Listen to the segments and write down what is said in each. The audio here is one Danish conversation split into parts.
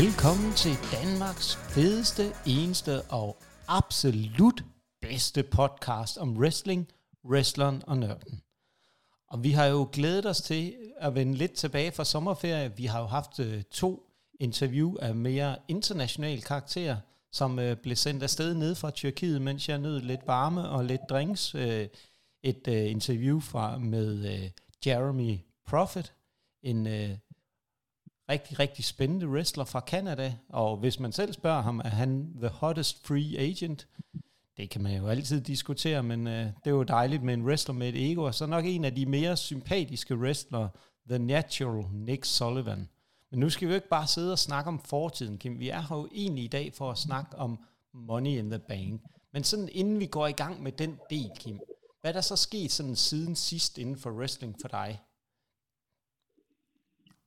Velkommen til Danmarks fedeste, eneste og absolut bedste podcast om wrestling, wrestleren og nørden. Og vi har jo glædet os til at vende lidt tilbage fra sommerferie. Vi har jo haft øh, to interview af mere international karakter, som øh, blev sendt afsted ned fra Tyrkiet, mens jeg nød lidt varme og lidt drinks. Øh, et interview fra med Jeremy Prophet, en rigtig, rigtig spændende wrestler fra Canada, og hvis man selv spørger ham, er han the hottest free agent? Det kan man jo altid diskutere, men øh, det er jo dejligt med en wrestler med et ego, og så nok en af de mere sympatiske wrestlere, The Natural Nick Sullivan. Men nu skal vi jo ikke bare sidde og snakke om fortiden, Kim. Vi er her jo egentlig i dag for at snakke om Money in the Bank. Men sådan inden vi går i gang med den del, Kim, hvad er der så sket sådan siden sidst inden for wrestling for dig?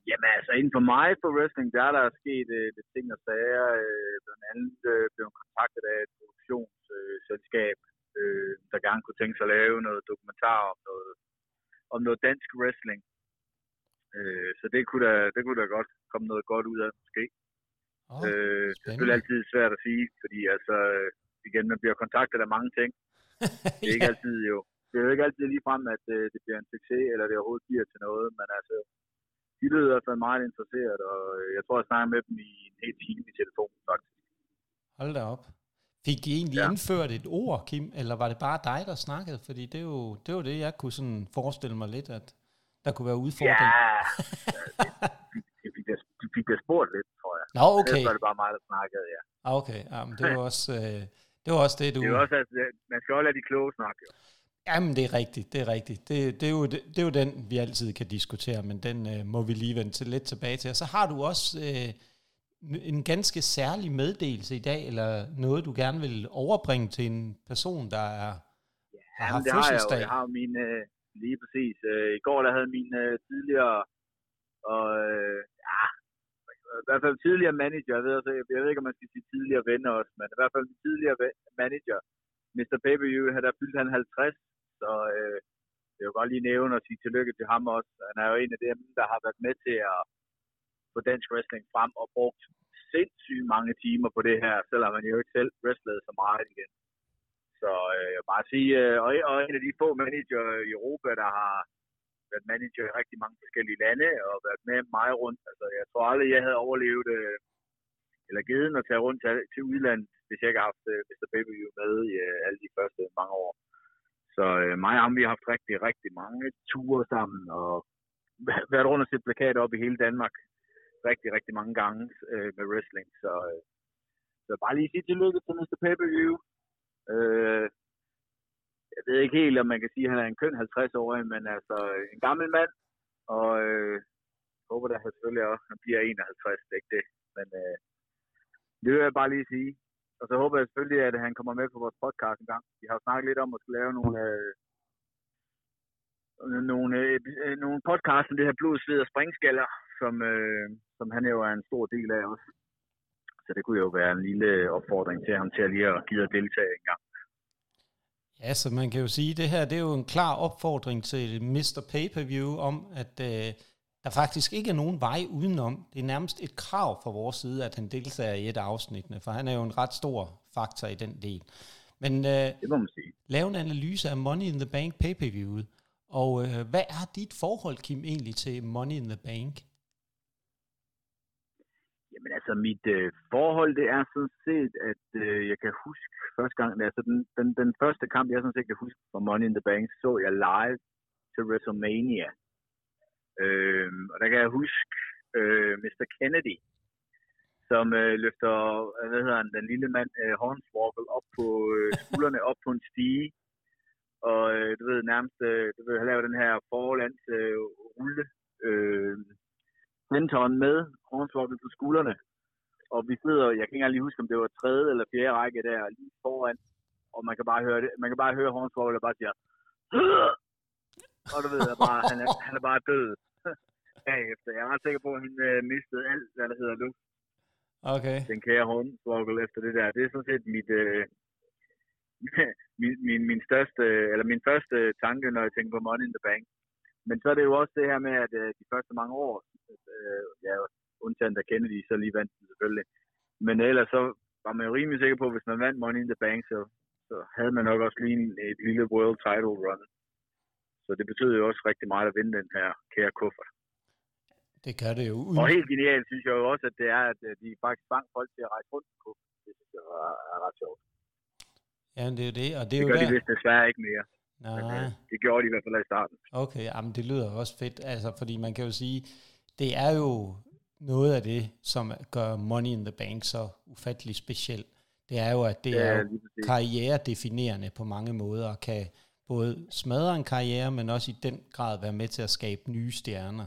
Jamen altså, inden for mig på wrestling, der er der sket øh, det ting og sager. Øh, blandt andet øh, blev kontaktet af et produktionsselskab, øh, der gerne kunne tænke sig at lave noget dokumentar om noget, om noget dansk wrestling. Øh, så det kunne, da, det kunne da godt komme noget godt ud af, måske. Oh, øh, det er selvfølgelig altid svært at sige, fordi altså, igen, man bliver kontaktet af mange ting. Det er ikke ja. altid jo. Det er jo ikke altid lige frem, at øh, det bliver en succes, eller det overhovedet bliver til noget, men altså, de lød i hvert fald meget interesseret, og øh, jeg tror, jeg snakker med dem i en hel time i telefonen, faktisk. Hold da op. Fik I egentlig ja. Indført et ord, Kim, eller var det bare dig, der snakkede? Fordi det er jo det, er jo det jeg kunne sådan forestille mig lidt, at der kunne være udfordring. Ja, de fik, det, de fik det spurgt lidt, tror jeg. Nå, okay. Ellers var det bare mig, der snakkede, ja. Ah, Okay, ja, men det var også, øh, det, var også det, du... Det er jo også, at øh, man skal også lade de kloge snakke, jo. Jamen, det er rigtigt, det er rigtigt. Det, det, er jo, det, det er jo den, vi altid kan diskutere, men den øh, må vi lige vende til lidt tilbage til. Og så har du også øh, en ganske særlig meddelelse i dag, eller noget, du gerne vil overbringe til en person, der er der har Jamen, det har jeg jo. Jeg har min, øh, lige præcis. Øh, I går, der havde min øh, tidligere, og øh, ja, i hvert fald tidligere manager, jeg ved, jeg ved ikke, om man skal sige tidligere venner også, men i hvert fald min tidligere manager, Mr. Pay-Per-View, der fyldte han 50, så øh, jeg vil godt lige nævne og sige tillykke til ham også. Han er jo en af dem, der har været med til at få dansk wrestling frem og brugt sindssygt mange timer på det her, selvom han jo ikke selv wrestlede så meget igen. Så øh, jeg vil bare sige, øh, og, og en af de få manager i Europa, der har været manager i rigtig mange forskellige lande og været med mig rundt. Altså, jeg tror aldrig, jeg havde overlevet øh, eller givet at tage rundt til, til udlandet, hvis jeg ikke havde haft øh, Mr. Baby med i øh, alle de første mange år. Så øh, mig og ham, vi har haft rigtig, rigtig mange ture sammen og været rundt og set plakater op i hele Danmark rigtig, rigtig mange gange øh, med wrestling. Så, øh, så bare lige sige tillykke til Mr. Pay-Per-View. Øh, jeg ved ikke helt, om man kan sige, at han er en køn 50-årig, men altså øh, en gammel mand, og øh, håber da selvfølgelig også, at han bliver 51, det er ikke det. Men øh, det vil jeg bare lige sige. Og så håber jeg selvfølgelig, at han kommer med på vores podcast en gang. Vi har jo snakket lidt om at skulle lave nogle, øh, nogle, øh, øh, nogle podcasts om det her blod, sved og springskaller, som, øh, som han jo er en stor del af også. Så det kunne jo være en lille opfordring til ham til at lige at give at deltage en gang. Ja, så man kan jo sige, at det her det er jo en klar opfordring til Mr. Pay-Per-View om, at øh, der faktisk ikke er nogen vej udenom. Det er nærmest et krav fra vores side, at han deltager i et af afsnittene, for han er jo en ret stor faktor i den del. Men øh, Det må man sige. lav en analyse af Money in the Bank pay-per-viewet. Og øh, hvad er dit forhold, Kim, egentlig til Money in the Bank? Jamen altså, mit øh, forhold, det er sådan set, at øh, jeg kan huske første gang, altså den, den, den første kamp, jeg sådan set kan huske fra Money in the Bank, så jeg live til WrestleMania. Øh, og der kan jeg huske øh, Mr. Kennedy, som øh, løfter, øh, hvad hedder han, den lille mand, øh, Hornswoggle, op på øh, skuldrene, op på en stige. Og øh, du ved, nærmest, øh, du ved, han laver den her forlands øh, rulle, øh, mentoren med Hornswoggle på skuldrene. Og vi sidder, jeg kan ikke engang lige huske, om det var tredje eller fjerde række der, lige foran. Og man kan bare høre det, man kan bare høre Hornswoggle, der bare siger! Og du ved, jeg bare, han, er, han er bare død bagefter. Jeg er ret sikker på, at han øh, mistede alt, hvad der hedder luft. Okay. Den kære Hornswoggle efter det der. Det er sådan set mit, øh, min, min, min, største, eller min første tanke, når jeg tænker på Money in the Bank. Men så er det jo også det her med, at øh, de første mange år, øh, ja, undtagen der Kennedy, så lige vandt den selvfølgelig. Men ellers så var man jo rimelig sikker på, at hvis man vandt Money in the Bank, så, så havde man nok også lige et lille world title run. Så det betød jo også rigtig meget at vinde den her kære kuffert. Det gør det jo. Uden... Og helt genialt synes jeg jo også, at det er, at de faktisk tvang folk til at rejse rundt på kuffert. Det synes jeg er, er ret sjovt. Ja, det er jo det. Og det, er det jo gør der... de vist desværre ikke mere. Nej. Men, øh, det gjorde de i hvert fald i starten. Okay, jamen det lyder også fedt, altså, fordi man kan jo sige, det er jo noget af det, som gør Money in the Bank så ufattelig specielt. Det er jo, at det ja, er jo karrieredefinerende på mange måder, og kan både smadre en karriere, men også i den grad være med til at skabe nye stjerner.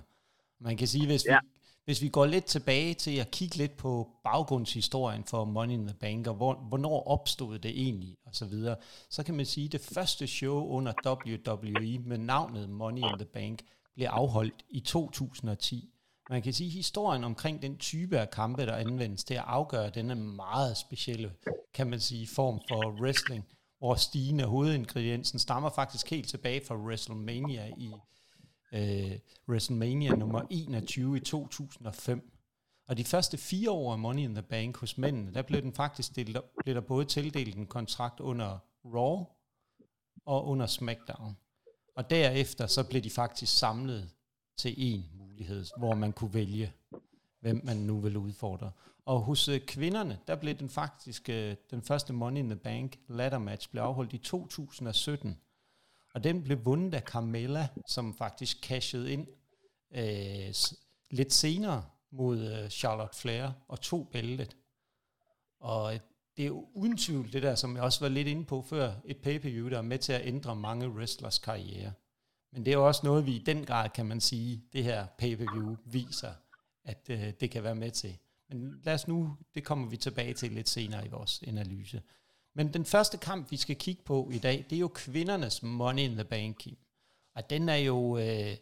Man kan sige, hvis, ja. vi, hvis vi går lidt tilbage til at kigge lidt på baggrundshistorien for Money in the Bank, og hvor, hvornår opstod det egentlig, og så videre, så kan man sige, at det første show under WWE med navnet Money in the Bank blev afholdt i 2010. Man kan sige, at historien omkring den type af kampe, der anvendes til at afgøre denne meget specielle, kan man sige, form for wrestling, hvor stigende hovedingrediensen stammer faktisk helt tilbage fra WrestleMania i øh, WrestleMania nummer 21 i 2005. Og de første fire år af Money in the Bank hos mændene, der blev den faktisk delt, blev der både tildelt en kontrakt under Raw og under SmackDown. Og derefter så blev de faktisk samlet til en mulighed, hvor man kunne vælge, hvem man nu ville udfordre. Og hos øh, kvinderne, der blev den faktisk, øh, den første Money in the Bank ladder match blev afholdt i 2017. Og den blev vundet af Carmella, som faktisk cashede ind øh, lidt senere mod øh, Charlotte Flair og tog bæltet. Og øh, det er jo uden tvivl det der, som jeg også var lidt inde på før, et pay-per-view, der er med til at ændre mange wrestlers karriere. Men det er jo også noget, vi i den grad, kan man sige, det her pay-per-view viser, at øh, det kan være med til. Men lad os nu, det kommer vi tilbage til lidt senere i vores analyse. Men den første kamp, vi skal kigge på i dag, det er jo kvindernes Money in the Bank. Og den er jo, øh,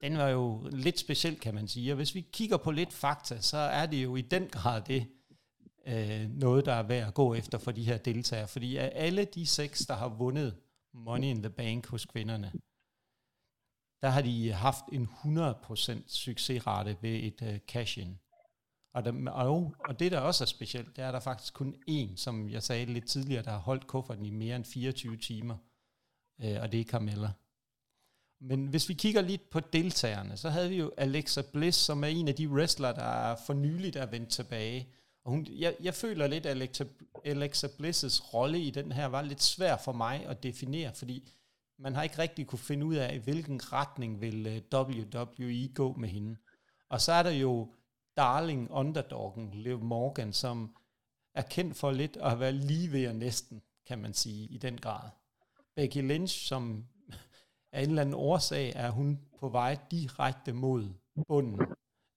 den var jo lidt speciel, kan man sige. Og hvis vi kigger på lidt fakta, så er det jo i den grad det, øh, noget, der er værd at gå efter for de her deltagere. Fordi af alle de seks, der har vundet Money in the Bank hos kvinderne, der har de haft en 100% succesrate ved et øh, cash-in. Og, der, og, og det, der også er specielt, det er, at der faktisk kun én, som jeg sagde lidt tidligere, der har holdt kufferten i mere end 24 timer, øh, og det er Carmella. Men hvis vi kigger lidt på deltagerne, så havde vi jo Alexa Bliss, som er en af de wrestlere, der er for nyligt er vendt tilbage. Og hun, jeg, jeg føler lidt, at Alexa, Alexa Bliss' rolle i den her var lidt svær for mig at definere, fordi man har ikke rigtig kunne finde ud af, i hvilken retning vil øh, WWE gå med hende. Og så er der jo darling underdoggen, Liv Morgan, som er kendt for lidt at være lige ved og næsten, kan man sige, i den grad. Becky Lynch, som af en eller anden årsag er hun på vej direkte mod bunden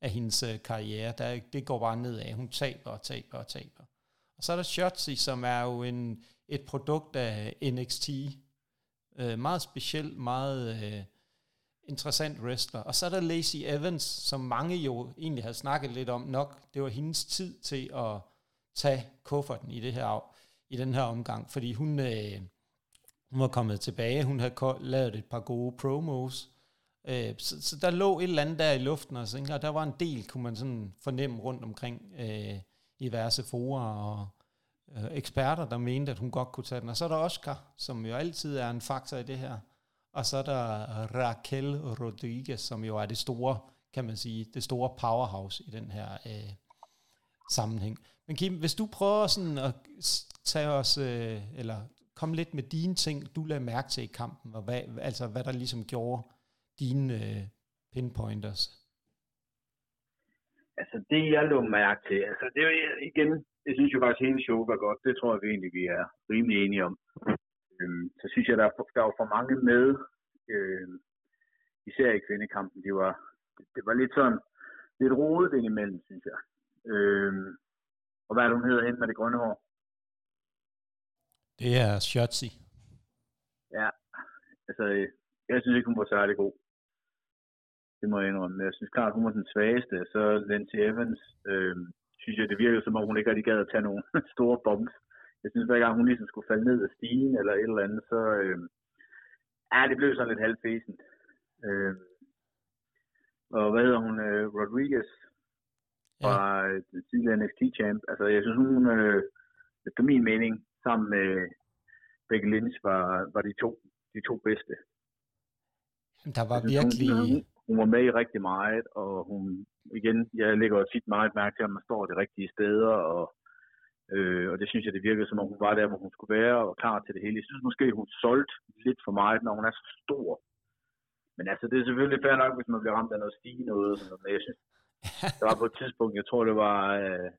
af hendes øh, karriere. Der, det går bare nedad. Hun taber og taber og taber. Og så er der Shotzi, som er jo en, et produkt af NXT, Øh, meget speciel, meget øh, interessant wrestler. Og så er der Lacey Evans, som mange jo egentlig havde snakket lidt om nok. Det var hendes tid til at tage kufferten i, det her, i den her omgang, fordi hun, øh, hun var kommet tilbage, hun havde lavet et par gode promos, øh, så, så der lå et eller andet der i luften, og, så, og der var en del, kunne man sådan fornemme rundt omkring øh, i diverse forer og, øh, eksperter, der mente, at hun godt kunne tage den. Og så er der Oscar, som jo altid er en faktor i det her. Og så er der Raquel Rodriguez, som jo er det store, kan man sige, det store powerhouse i den her øh, sammenhæng. Men Kim, hvis du prøver sådan at tage os, øh, eller komme lidt med dine ting, du lagde mærke til i kampen, og hvad, altså hvad der ligesom gjorde dine øh, pinpointers. Altså det, jeg lå mærke til, altså det er igen, jeg synes jo faktisk, at hele showet var godt. Det tror jeg vi egentlig, vi er rimelig enige om. Øhm, så synes jeg, der er, der er for mange med, øhm, især i kvindekampen. Det var, det, var lidt sådan, lidt rodet indimellem, synes jeg. Øhm, og hvad er det, hun hedder hende med det grønne hår? Det er Shotzi. Ja, altså, jeg synes ikke, hun var særlig god. Det må jeg indrømme. Jeg synes klart, hun var den svageste. Så Lindsay Evans, øhm, synes jeg, det virkede som om, hun ikke rigtig gad at tage nogle store bombs. Jeg synes, hver gang hun ligesom skulle falde ned af stigen eller et eller andet, så øh, ja, det blev sådan lidt halvfæsent. Øh, og hvad hedder hun? Øh, Rodriguez. fra ja. tidligere NXT-champ. Altså, jeg synes, hun, øh, efter min mening, sammen med Becky Lynch, var, var de, to, de to bedste. Der var synes, virkelig... Hun, hun var med i rigtig meget, og hun, igen, jeg lægger tit meget mærke til, at man står de rigtige steder, og, øh, og det synes jeg, det virkede som om hun var der, hvor hun skulle være, og klar til det hele. Jeg synes måske, hun solgte lidt for meget, når hun er så stor. Men altså, det er selvfølgelig fair nok, hvis man bliver ramt af noget stige noget, sådan noget. men jeg synes, der var på et tidspunkt, jeg tror, det var uh,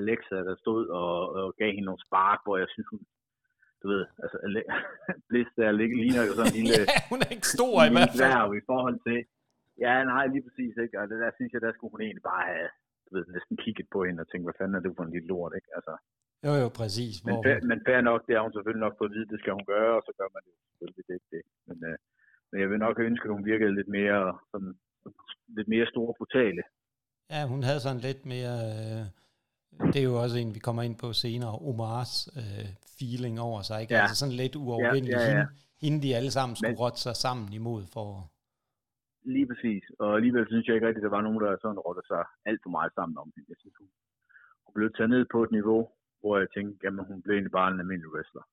Alexa, der stod og, og gav hende nogle spark, hvor jeg synes, hun, du ved, altså, Bliss der ligger, ligner jo sådan en lille... ja, hun er ikke stor i hvert fald. i forhold til, Ja, nej, lige præcis, ikke? Og det der synes jeg, der skulle hun egentlig bare have, ved, næsten kigget på hende og tænkt, hvad fanden er det for en lille lort, ikke? Altså, jo, jo, præcis. Men, fair, men fair nok, det har hun selvfølgelig nok fået at vide, det skal hun gøre, og så gør man det selvfølgelig det, det. Men, øh, men jeg vil nok have ønsket, at hun virkede lidt mere, sådan, lidt mere store brutale. Ja, hun havde sådan lidt mere, øh, det er jo også en, vi kommer ind på senere, Omars øh, feeling over sig, ikke? Ja. Altså sådan lidt uovervindelig. Ja, ja, ja. Hende, hende, de alle sammen skulle men, rotte sig sammen imod for Lige præcis. Og alligevel synes jeg ikke rigtigt, at der var nogen, der sådan rådte sig alt for meget sammen om hende. Jeg synes, hun, hun blev taget ned på et niveau, hvor jeg tænkte, at hun blev egentlig bare en almindelig wrestler.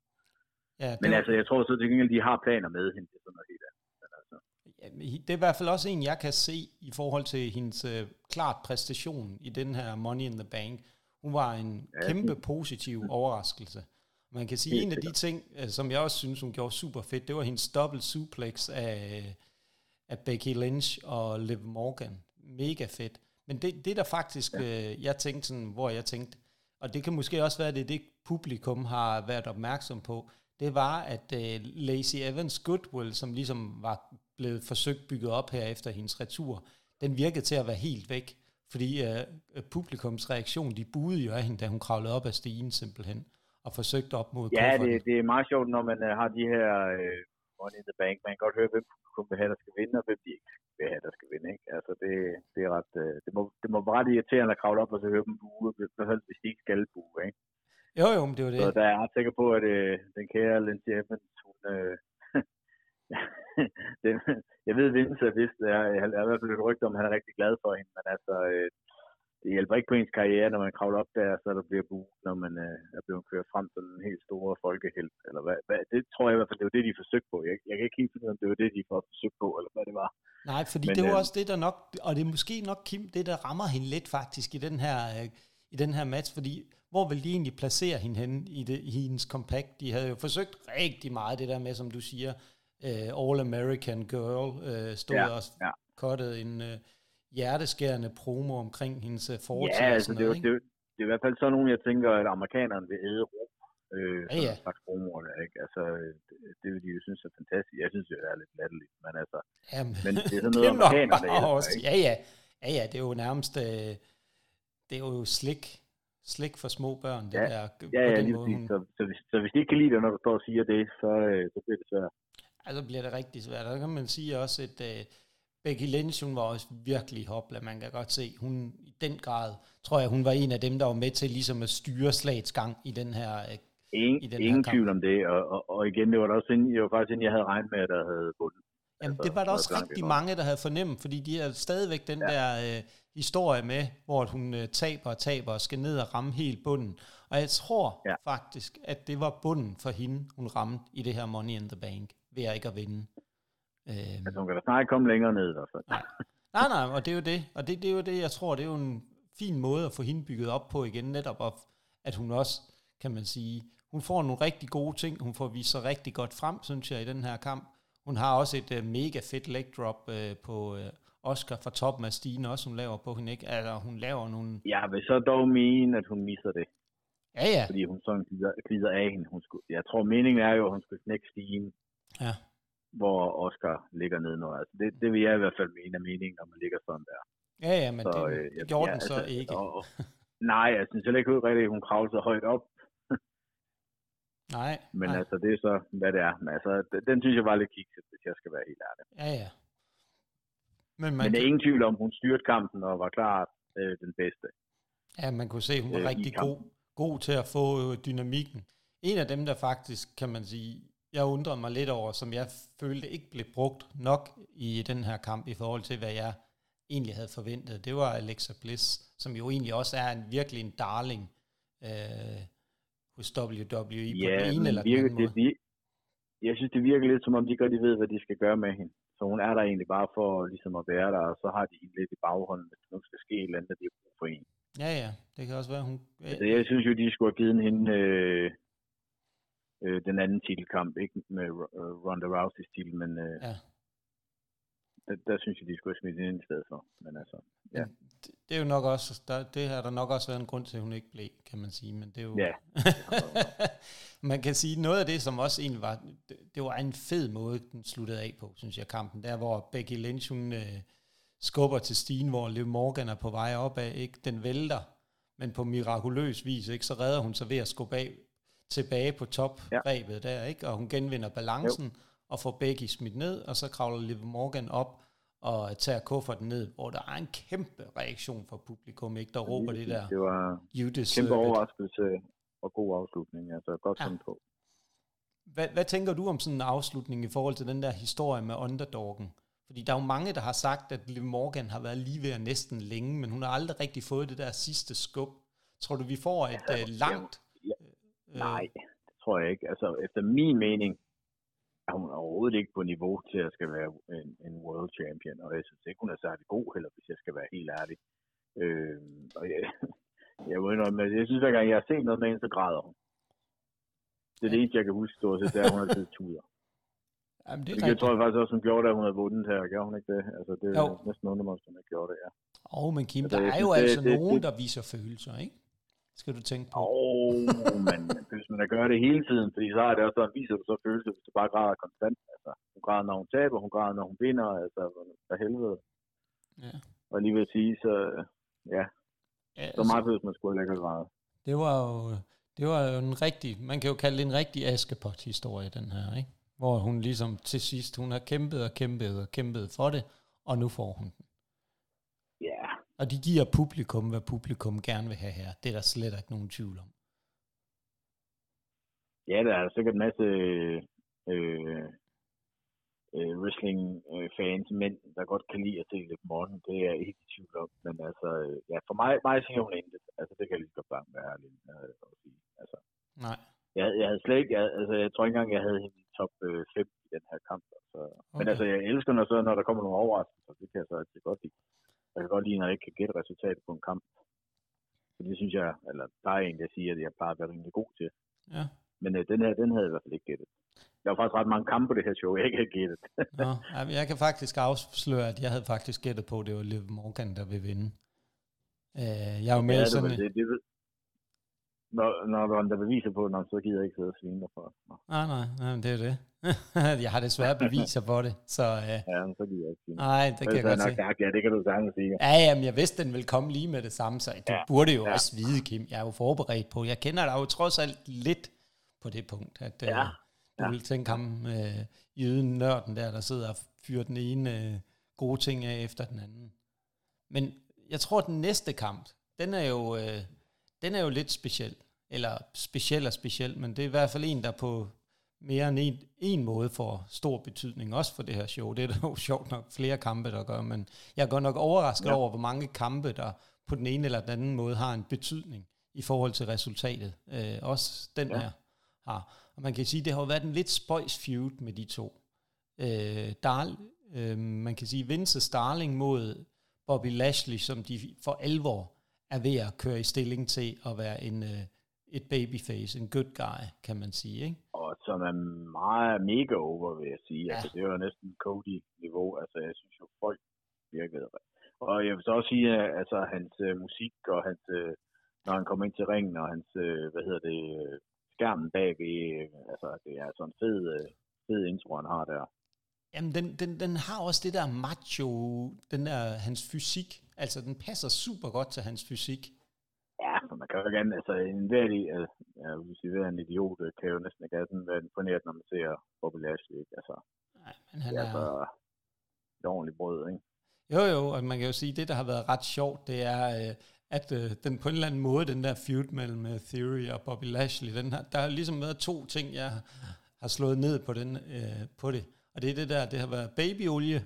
Ja, Men var... altså, jeg tror så til gengæld, de har planer med hende. Det er sådan noget helt andet. Altså. Ja, det er i hvert fald også en, jeg kan se i forhold til hendes uh, klart præstation i den her Money in the Bank. Hun var en ja, kæmpe det. positiv overraskelse. Man kan sige, en af de ting, uh, som jeg også synes, hun gjorde super fedt, det var hendes dobbelt suplex af af Becky Lynch og Liv Morgan. Mega fedt. Men det, det der faktisk, ja. øh, jeg tænkte sådan, hvor jeg tænkte, og det kan måske også være, det det publikum har været opmærksom på, det var, at øh, Lacey Evans Goodwill, som ligesom var blevet forsøgt bygget op her efter hendes retur, den virkede til at være helt væk, fordi øh, publikums reaktion, de buede jo af hende, da hun kravlede op ad stigen simpelthen, og forsøgte op mod Ja, det, det er meget sjovt, når man uh, har de her uh, Money in the Bank. Man kan godt høre, hvem publikum vil have, der skal vinde, og hvem de ikke vil have, der skal vinde. Ikke? Altså, det, det, er ret, øh, det, må, det må være ret irriterende at kravle op og så høre dem bue, i hvert fald hvis de ikke skal bue. Ikke? Jo, jo, men det var det. Så der er jeg ret sikker på, at øh, den kære Lindsay Evans, hun, øh, det, jeg ved, Vince er vist, jeg, jeg har i hvert fald et rygte om, han er rigtig glad for hende, men altså, øh, det hjælper ikke på ens karriere, når man kravler op der, så der bliver buet, når man øh, er blevet kørt frem som en helt store folkehelt. Eller hvad, hvad, det tror jeg i hvert fald, det var det, de forsøgte på. Jeg, jeg kan ikke helt finde ud af, om det var det, de forsøgte på, eller hvad det var. Nej, fordi Men, det var øh, også det, der nok, og det er måske nok, Kim, det, der rammer hende lidt faktisk i den her, øh, i den her match, fordi hvor vil de egentlig placere hende hen i, det, i hendes compact? De havde jo forsøgt rigtig meget det der med, som du siger, uh, All-American Girl, uh, stod ja, og ja. kottet en... Uh, hjerteskærende promo omkring hendes uh, fortid. Ja, altså, det, er, det, er, det er i hvert fald sådan nogle, jeg tænker, at amerikanerne vil æde ro. Øh, ja, ja. slags promoer der, ikke? Altså, det, det vil de jo synes er fantastisk. Jeg synes, det er lidt latterligt, men altså... Jamen, men det er sådan noget, det er amerikanerne æder, også, ikke? Ja, ja. Ja, ja, det er jo nærmest... Øh, det er jo slik, slik for små børn, det ja, der. Ja, ja, lige måde, hun... så, så, hvis, så hvis de ikke kan lide det, når du står og siger det, så, øh, så bliver det svært. Altså bliver det rigtig svært. Der kan man sige også, at øh, Becky Lynch, hun var også virkelig hopla, man kan godt se. Hun i den grad, tror jeg, hun var en af dem, der var med til ligesom at styre slagets gang i den her øh, Ingen, i den ingen her tvivl om det, og, og, og igen, det var da også inden, det var faktisk inden, jeg havde regnet med, at der havde vundet. Jamen, altså, det var der også rigtig mange, der havde fornemt, fordi de har stadigvæk den ja. der øh, historie med, hvor hun øh, taber og taber og skal ned og ramme helt bunden. Og jeg tror ja. faktisk, at det var bunden for hende, hun ramte i det her Money in the Bank, ved at ikke at vinde. Øh, altså hun kan da snart komme længere ned i hvert fald. Nej. nej, nej, og det er jo det. Og det, det er jo det, jeg tror, det er jo en fin måde at få hende bygget op på igen, netop op, at hun også, kan man sige, hun får nogle rigtig gode ting, hun får vist sig rigtig godt frem, synes jeg, i den her kamp. Hun har også et uh, mega fedt leg drop uh, på uh, Oscar fra toppen af stigen også, hun laver på hende, ikke? Altså, hun laver nogle... Jeg vil så dog mene, at hun misser det. Ja, ja. Fordi hun sådan glider, glider af hende. Hun skulle, jeg tror, meningen er jo, at hun skal knække stigen. Ja hvor Oscar ligger ned nu. Altså, det, det vil jeg i hvert fald mene af meningen, når man ligger sådan der. Ja, ja, men så, det øh, jeg, gjorde ja, den så altså, ikke. Og, nej, jeg synes heller ikke rigtigt, at hun kravler så højt op. nej. Men nej. altså, det er så, hvad det er. Men altså, den, den synes jeg var lidt kikset, hvis jeg skal være helt ærlig. Ja, ja. Men, man men der er ingen tvivl om, hun styrte kampen og var klar øh, den bedste. Ja, man kunne se, hun var øh, rigtig god, god til at få øh, dynamikken. En af dem, der faktisk, kan man sige, jeg undrede mig lidt over, som jeg følte ikke blev brugt nok i den her kamp i forhold til, hvad jeg egentlig havde forventet. Det var Alexa Bliss, som jo egentlig også er en virkelig en darling øh, hos WWE ja, på den ene eller den anden måde. Det, jeg synes, det virker lidt som om, de godt de ved, hvad de skal gøre med hende. Så hun er der egentlig bare for ligesom at være der, og så har de hende lidt i baghånden, hvis nu skal ske et eller andet, der de har brug for en. Ja, ja, det kan også være, hun... Altså, jeg synes jo, de skulle have givet hende øh, øh, den anden titelkamp, ikke med uh, Ronda Rousey's titel, men øh, ja. der, der synes jeg, de skulle have smidt hende i stedet for. Men altså, ja. Det, det er jo nok også, der, det har der nok også været en grund til, at hun ikke blev, kan man sige, men det er jo... Ja. man kan sige, noget af det, som også egentlig var, det, det var en fed måde, den sluttede af på, synes jeg, kampen, der hvor Becky Lynch, hun øh, skubber til stigen, hvor Liv Morgan er på vej opad, ikke? Den vælter, men på mirakuløs vis, ikke? Så redder hun sig ved at skubbe af, tilbage på toprebet ja. der, ikke? Og hun genvinder balancen, jo. og får Becky smidt ned, og så kravler Liv Morgan op, og tager kufferten ned, hvor der er en kæmpe reaktion fra publikum, ikke? Der råber det der, det var you kæmpe overraskelse og god afslutning, altså godt ja. på. Hvad, hvad tænker du om sådan en afslutning i forhold til den der historie med underdoggen? Fordi der er jo mange, der har sagt, at Liv Morgan har været lige ved næsten længe, men hun har aldrig rigtig fået det der sidste skub. Tror du, vi får et ja, uh, langt... Ja. Øh, Nej, det tror jeg ikke. Altså, efter min mening er hun overhovedet ikke på niveau til at skal være en, en world champion, og jeg synes ikke, hun er særlig god heller, hvis jeg skal være helt ærlig. Øh, og jeg, jeg, indrømme, jeg synes, at gang jeg har set noget med hende, så græder hun. Det er det eneste, jeg kan huske stort set, det er, hun siddet tuder. Jamen, det, det tror jeg faktisk også, hun gjorde, da hun havde vundet her. Gjorde hun ikke det? Altså, det er jo. næsten under mig, som hun gjorde det, ja. Åh, oh, men Kim, altså, der er jo det, altså det, nogen, det, der viser følelser, ikke? Skal du tænke på. Åh, oh, men hvis man gør det hele tiden, fordi så er det også sådan, viser du så følelser, hvis du bare græder konstant. Altså, hun græder, når hun taber, hun græder, når hun vinder, altså, for helvede. Ja. Og lige vil sige, så ja, ja så meget altså, man skulle ikke have grædet. Det var jo, det var jo en rigtig, man kan jo kalde det en rigtig Askepot-historie, den her, ikke? Hvor hun ligesom til sidst, hun har kæmpet og kæmpet og kæmpet for det, og nu får hun den. Og de giver publikum, hvad publikum gerne vil have her. Det er der slet ikke nogen tvivl om. Ja, der er sikkert en masse øh, øh, wrestling-fans, øh, mænd, der godt kan lide at se lidt morgen. Det er jeg ikke i tvivl om. Men altså, ja, for mig, mig siger hun intet. Altså, det kan jeg lige godt bare være ærlig øh, sige. Altså, Nej. Jeg, jeg havde slet ikke, jeg, altså, jeg tror ikke engang, jeg havde hende i top øh, 5 i den her kamp. Altså. Okay. Men altså, jeg elsker, når, så, når der kommer nogle overraskelser. Det kan jeg så altid godt lide. Jeg kan godt lide, når jeg ikke kan gætte resultatet på en kamp. Så det synes jeg, eller der er en, der siger, at jeg plejer at være rimelig god til. Ja. Men øh, den her, den havde jeg i hvert fald ikke gættet. Der var faktisk ret mange kampe på det her show, jeg ikke havde gættet. Nå, jeg kan faktisk afsløre, at jeg havde faktisk gættet på, at det var Liv Morgan, der vil vinde. Øh, jeg er jo mere ja, sådan... Det, det, det, når, når der er der beviser på det, så gider jeg ikke sidde og svine for. Nej, nej, nej, det er det. jeg har desværre beviser på det, så... Uh, ja, så gider jeg ikke svine. Nej, det kan jeg godt se. Ja, det kan du sagtens sige. Ja, jamen, jeg vidste, den ville komme lige med det samme, så du ja. burde jo ja. også vide, Kim. Jeg er jo forberedt på. Jeg kender dig jo trods alt lidt på det punkt, at uh, ja. du ja. vil tænke ham, uh, jøden nørden der, der sidder og fyrer den ene uh, gode ting af efter den anden. Men jeg tror, at den næste kamp, den er jo... Uh, den er jo lidt speciel. Eller speciel og speciel, men det er i hvert fald en, der på mere end en, en måde får stor betydning, også for det her show. Det er der jo sjovt nok flere kampe, der gør, men jeg går nok overrasket ja. over, hvor mange kampe, der på den ene eller den anden måde har en betydning i forhold til resultatet. Øh, også den ja. her har. Og man kan sige, det har jo været en lidt spøjs feud med de to. Øh, Darl, øh, man kan sige Vince Starling mod Bobby Lashley, som de for alvor er ved at køre i stilling til at være en, uh, et babyface, en good guy, kan man sige, ikke? Og som er meget mega over, vil jeg sige. Ja. Altså, det er jo næsten Cody-niveau. Altså, jeg synes jo, folk virkede Og jeg vil så også sige, at altså, hans uh, musik og hans, uh, når han kommer ind til ringen, og hans, uh, hvad hedder det, skærmen bagved, uh, altså, det er sådan en fed, uh, fed intro, han har der. Jamen, den, den, den har også det der macho, den der, hans fysik. Altså, den passer super godt til hans fysik. Ja, for man kan jo ikke andet, altså, en hver, jeg vil sige, hver en idiot øh, kan jo næsten ikke have sådan være imponeret, når man ser Bobby Lashley, ikke? Altså, Nej, men han er... Altså, et ordentligt brød, ikke? Jo, jo, og man kan jo sige, det, der har været ret sjovt, det er, øh, at øh, den på en eller anden måde, den der feud mellem Theory og Bobby Lashley, den har, der har ligesom været to ting, jeg har slået ned på, den, øh, på det. Og det er det der, det har været babyolie,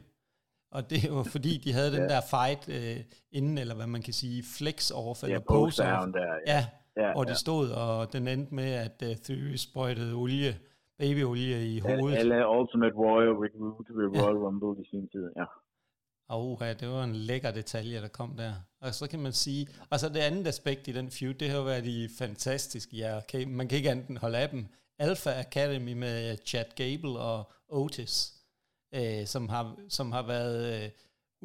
Og det var fordi, de havde den der fight øh, inden, eller hvad man kan sige, flex off, Ja, eller post pose der. Ja, ja, hvor de ja. stod, og den endte med, at uh, Theory sprøjtede olie, babyolie i hovedet. Alle Ultimate Warrior Rick Root ved. Royal Rumble i sin tid, ja. Og ja, det var en lækker detalje, der kom der. Og så kan man sige, og så det andet aspekt i den feud, det har jo været de fantastiske, ja, okay, man kan ikke enten holde af dem. Alpha Academy med Chad Gable og Otis, øh, som, har, som har været øh,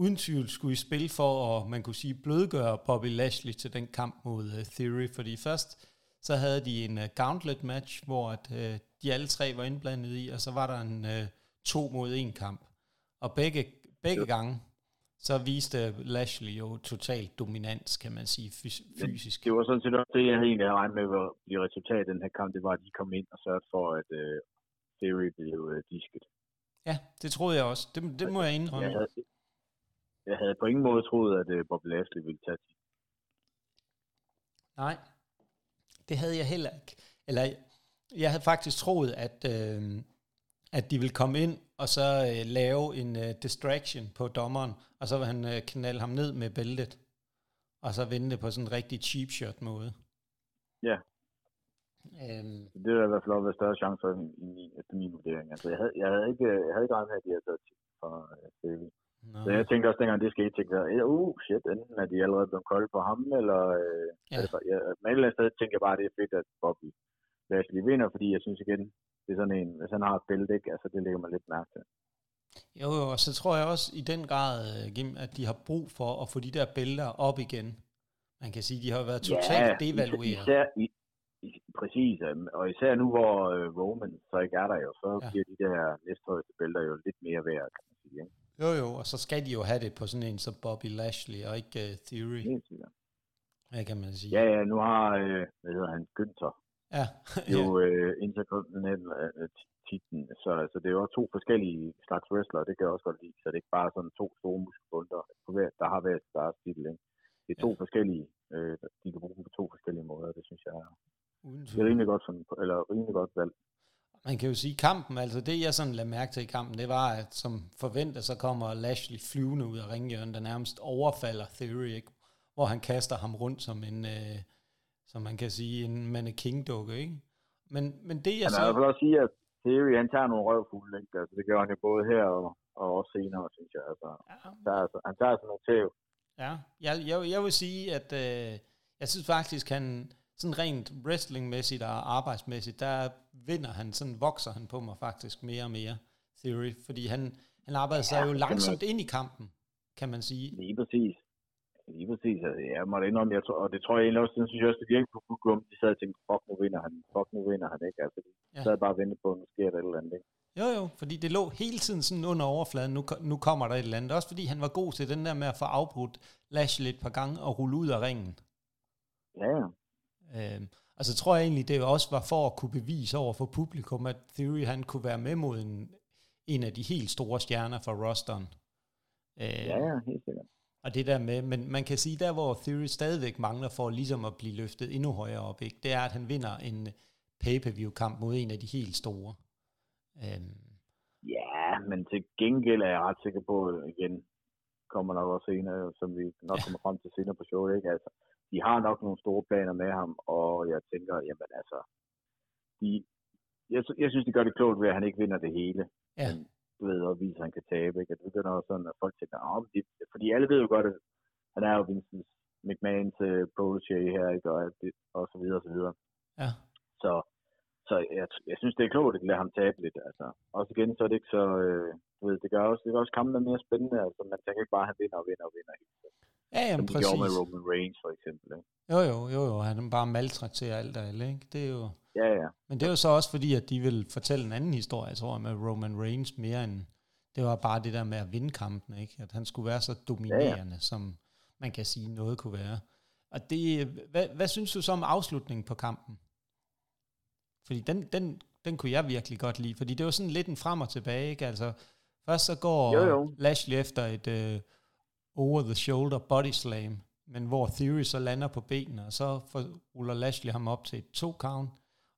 uden tvivl skulle i spil for at, man kunne sige, blødgøre Bobby Lashley til den kamp mod uh, Theory, fordi først så havde de en uh, gauntlet match, hvor at, uh, de alle tre var indblandet i, og så var der en uh, to mod en kamp. Og begge, begge gange, så viste Lashley jo total dominans, kan man sige, fys- fysisk. Det var sådan set også det, jeg egentlig havde regnet med at blive resultatet af den her kamp. Det var, at de kom ind og sørgede for, at uh, Theory blev uh, disket. Ja, det troede jeg også. Det, det må jeg indrømme. Jeg havde, jeg havde på ingen måde troet, at uh, Bobby Lashley ville tage titlen. Nej, det havde jeg heller ikke. Eller jeg havde faktisk troet, at, øh, at de ville komme ind og så øh, lave en øh, distraction på dommeren, og så vil han øh, knalde ham ned med bæltet, og så vinde det på sådan en rigtig cheap shot måde. Ja. Øhm, Det ville i hvert fald også være større chance for, i min, efter min vurdering. Altså, jeg havde, jeg havde ikke, jeg havde ikke regnet med, at de havde taget titlen fra Theory. nå, Så jeg tænkte også, dengang det skete, tænkte jeg, uh, shit, enten er de allerede blevet kolde på ham, eller... Øh, Ja. ja. altså, jeg, men et eller andet sted tænker jeg bare, at det er fedt, at Bobby Lashley vinder, fordi jeg synes igen, det er sådan en, hvis han har et bælte, ikke? Altså, det lægger man lidt mærke til. Jo, jo, og så tror jeg også i den grad, øh, Gim, at de har brug for at få de der bælter op igen. Man kan sige, de har været totalt især, devalueret. især, præcis, øhm, og især nu, hvor øh, Roman så ikke er der jo, så Ja. ja. bliver de der næsthøjeste bælter jo lidt mere værd, kan man sige. Ikke? Jo, jo, og så skal de jo have det på sådan en som Bobby Lashley, og ikke uh, Theory, Helt sikkert. hvad kan man sige. Ja, ja, nu har, øh, hvad hedder han, Günther, ja. jo øh, intercontinental øh, titlen, så altså, det er jo to forskellige slags wrestlere, det kan jeg også godt lide, så det er ikke bare sådan to store muskelbunter, der har hver deres titel, ikke? Det er to Ja. forskellige, øh, de kan bruge på to forskellige måder, det synes jeg er, Uden det er rimelig godt, sådan, eller rimelig godt valg. Man kan jo sige, kampen, altså det jeg sådan lagde mærke til i kampen, det var, at som forventet, så kommer Lashley flyvende ud af ringhjørnet, der nærmest overfalder Theory, ikke? hvor han kaster ham rundt som en, øh, som man kan sige, en mannequin-dukke, ikke? Men, men det jeg så... hvert fald også sige, at Theory, han tager nogle røvfulde, ikke? Altså, det gør han jo både her og, og også senere, synes jeg. Altså, Ja, han tager, altså, han tager sådan nogle tæv. Ja, jeg, jeg, jeg vil sige, at øh, jeg synes faktisk, han sådan rent wrestlingmæssigt og arbejdsmæssigt, der vinder han, sådan vokser han på mig faktisk mere og mere, Theory, fordi han, han arbejder sig Ja, jo det langsomt ind i kampen, kan man sige. Lige præcis. Lige præcis. Altså, jeg måtte indrømme, jeg tror, og det tror jeg egentlig også, den synes jeg også, det virkede på publikum. De sad og tænkte, fuck, nu vinder han. Fuck, nu vinder han, ikke? Altså, de Ja. sad bare og ventede på, at nu sker der et eller andet, ikke? Jo jo, fordi det lå hele tiden sådan under overfladen, nu, nu kommer der et eller andet. Også fordi han var god til den der med at få afbrudt Lashley et par gange og rulle ud af ringen. Ja. Øhm, og så tror jeg egentlig, det også var for at kunne bevise over for publikum, at Theory han kunne være med mod en, en af de helt store stjerner fra rosteren. Øh, Ja, ja, helt sikkert. Og det der med, men man kan sige, der hvor Theory stadigvæk mangler for ligesom at blive løftet endnu højere op, ikke? det er, at han vinder en pay-per-view-kamp mod en af de helt store. Øhm, Ja, men til gengæld er jeg ret sikker på, igen, kommer nok også senere, som vi nok kommer frem til senere på showet, ikke? Altså, de har nok nogle store planer med ham, og jeg tænker, jamen altså, de, jeg, jeg synes, de gør det klogt ved, at han ikke vinder det hele. ja, Men du ved, og viser, at han kan tabe. Ikke? At det begynder også sådan, at folk tænker, oh, de, fordi alle ved jo godt, at han er jo Vincent McMahons uh, protege her, ikke? Og, det, og så videre, og så videre. ja. Så, så jeg, jeg synes, det er klogt at lade ham tabe lidt. Altså. Også igen, så er det ikke så... Øh, du ved, det gør også, det gør også kampen mere spændende. Altså, man tænker ikke bare, at han vinder og vinder og vinder. Hele tiden. Ja, jamen, Som de gjorde med præcis. Roman Reigns, for eksempel. Ikke? Jo, jo, jo, jo, han bare maltrakterer alt og alle, ikke? Det er jo, Ja, ja. men det er jo så også fordi, at de vil fortælle en anden historie, tror jeg, med Roman Reigns mere end, det var bare det der med at vinde kampen, ikke? At han skulle være så dominerende, ja, ja. som man kan sige, noget kunne være. Og det, hvad, hvad synes du så om afslutningen på kampen? Fordi den, den, den kunne jeg virkelig godt lide, fordi det var sådan lidt en frem og tilbage, ikke? Altså, først så går Jo, jo. Lashley efter et uh, over-the-shoulder body slam, men hvor Theory så lander på benene, og så får, ruller Lashley ham op til et to count,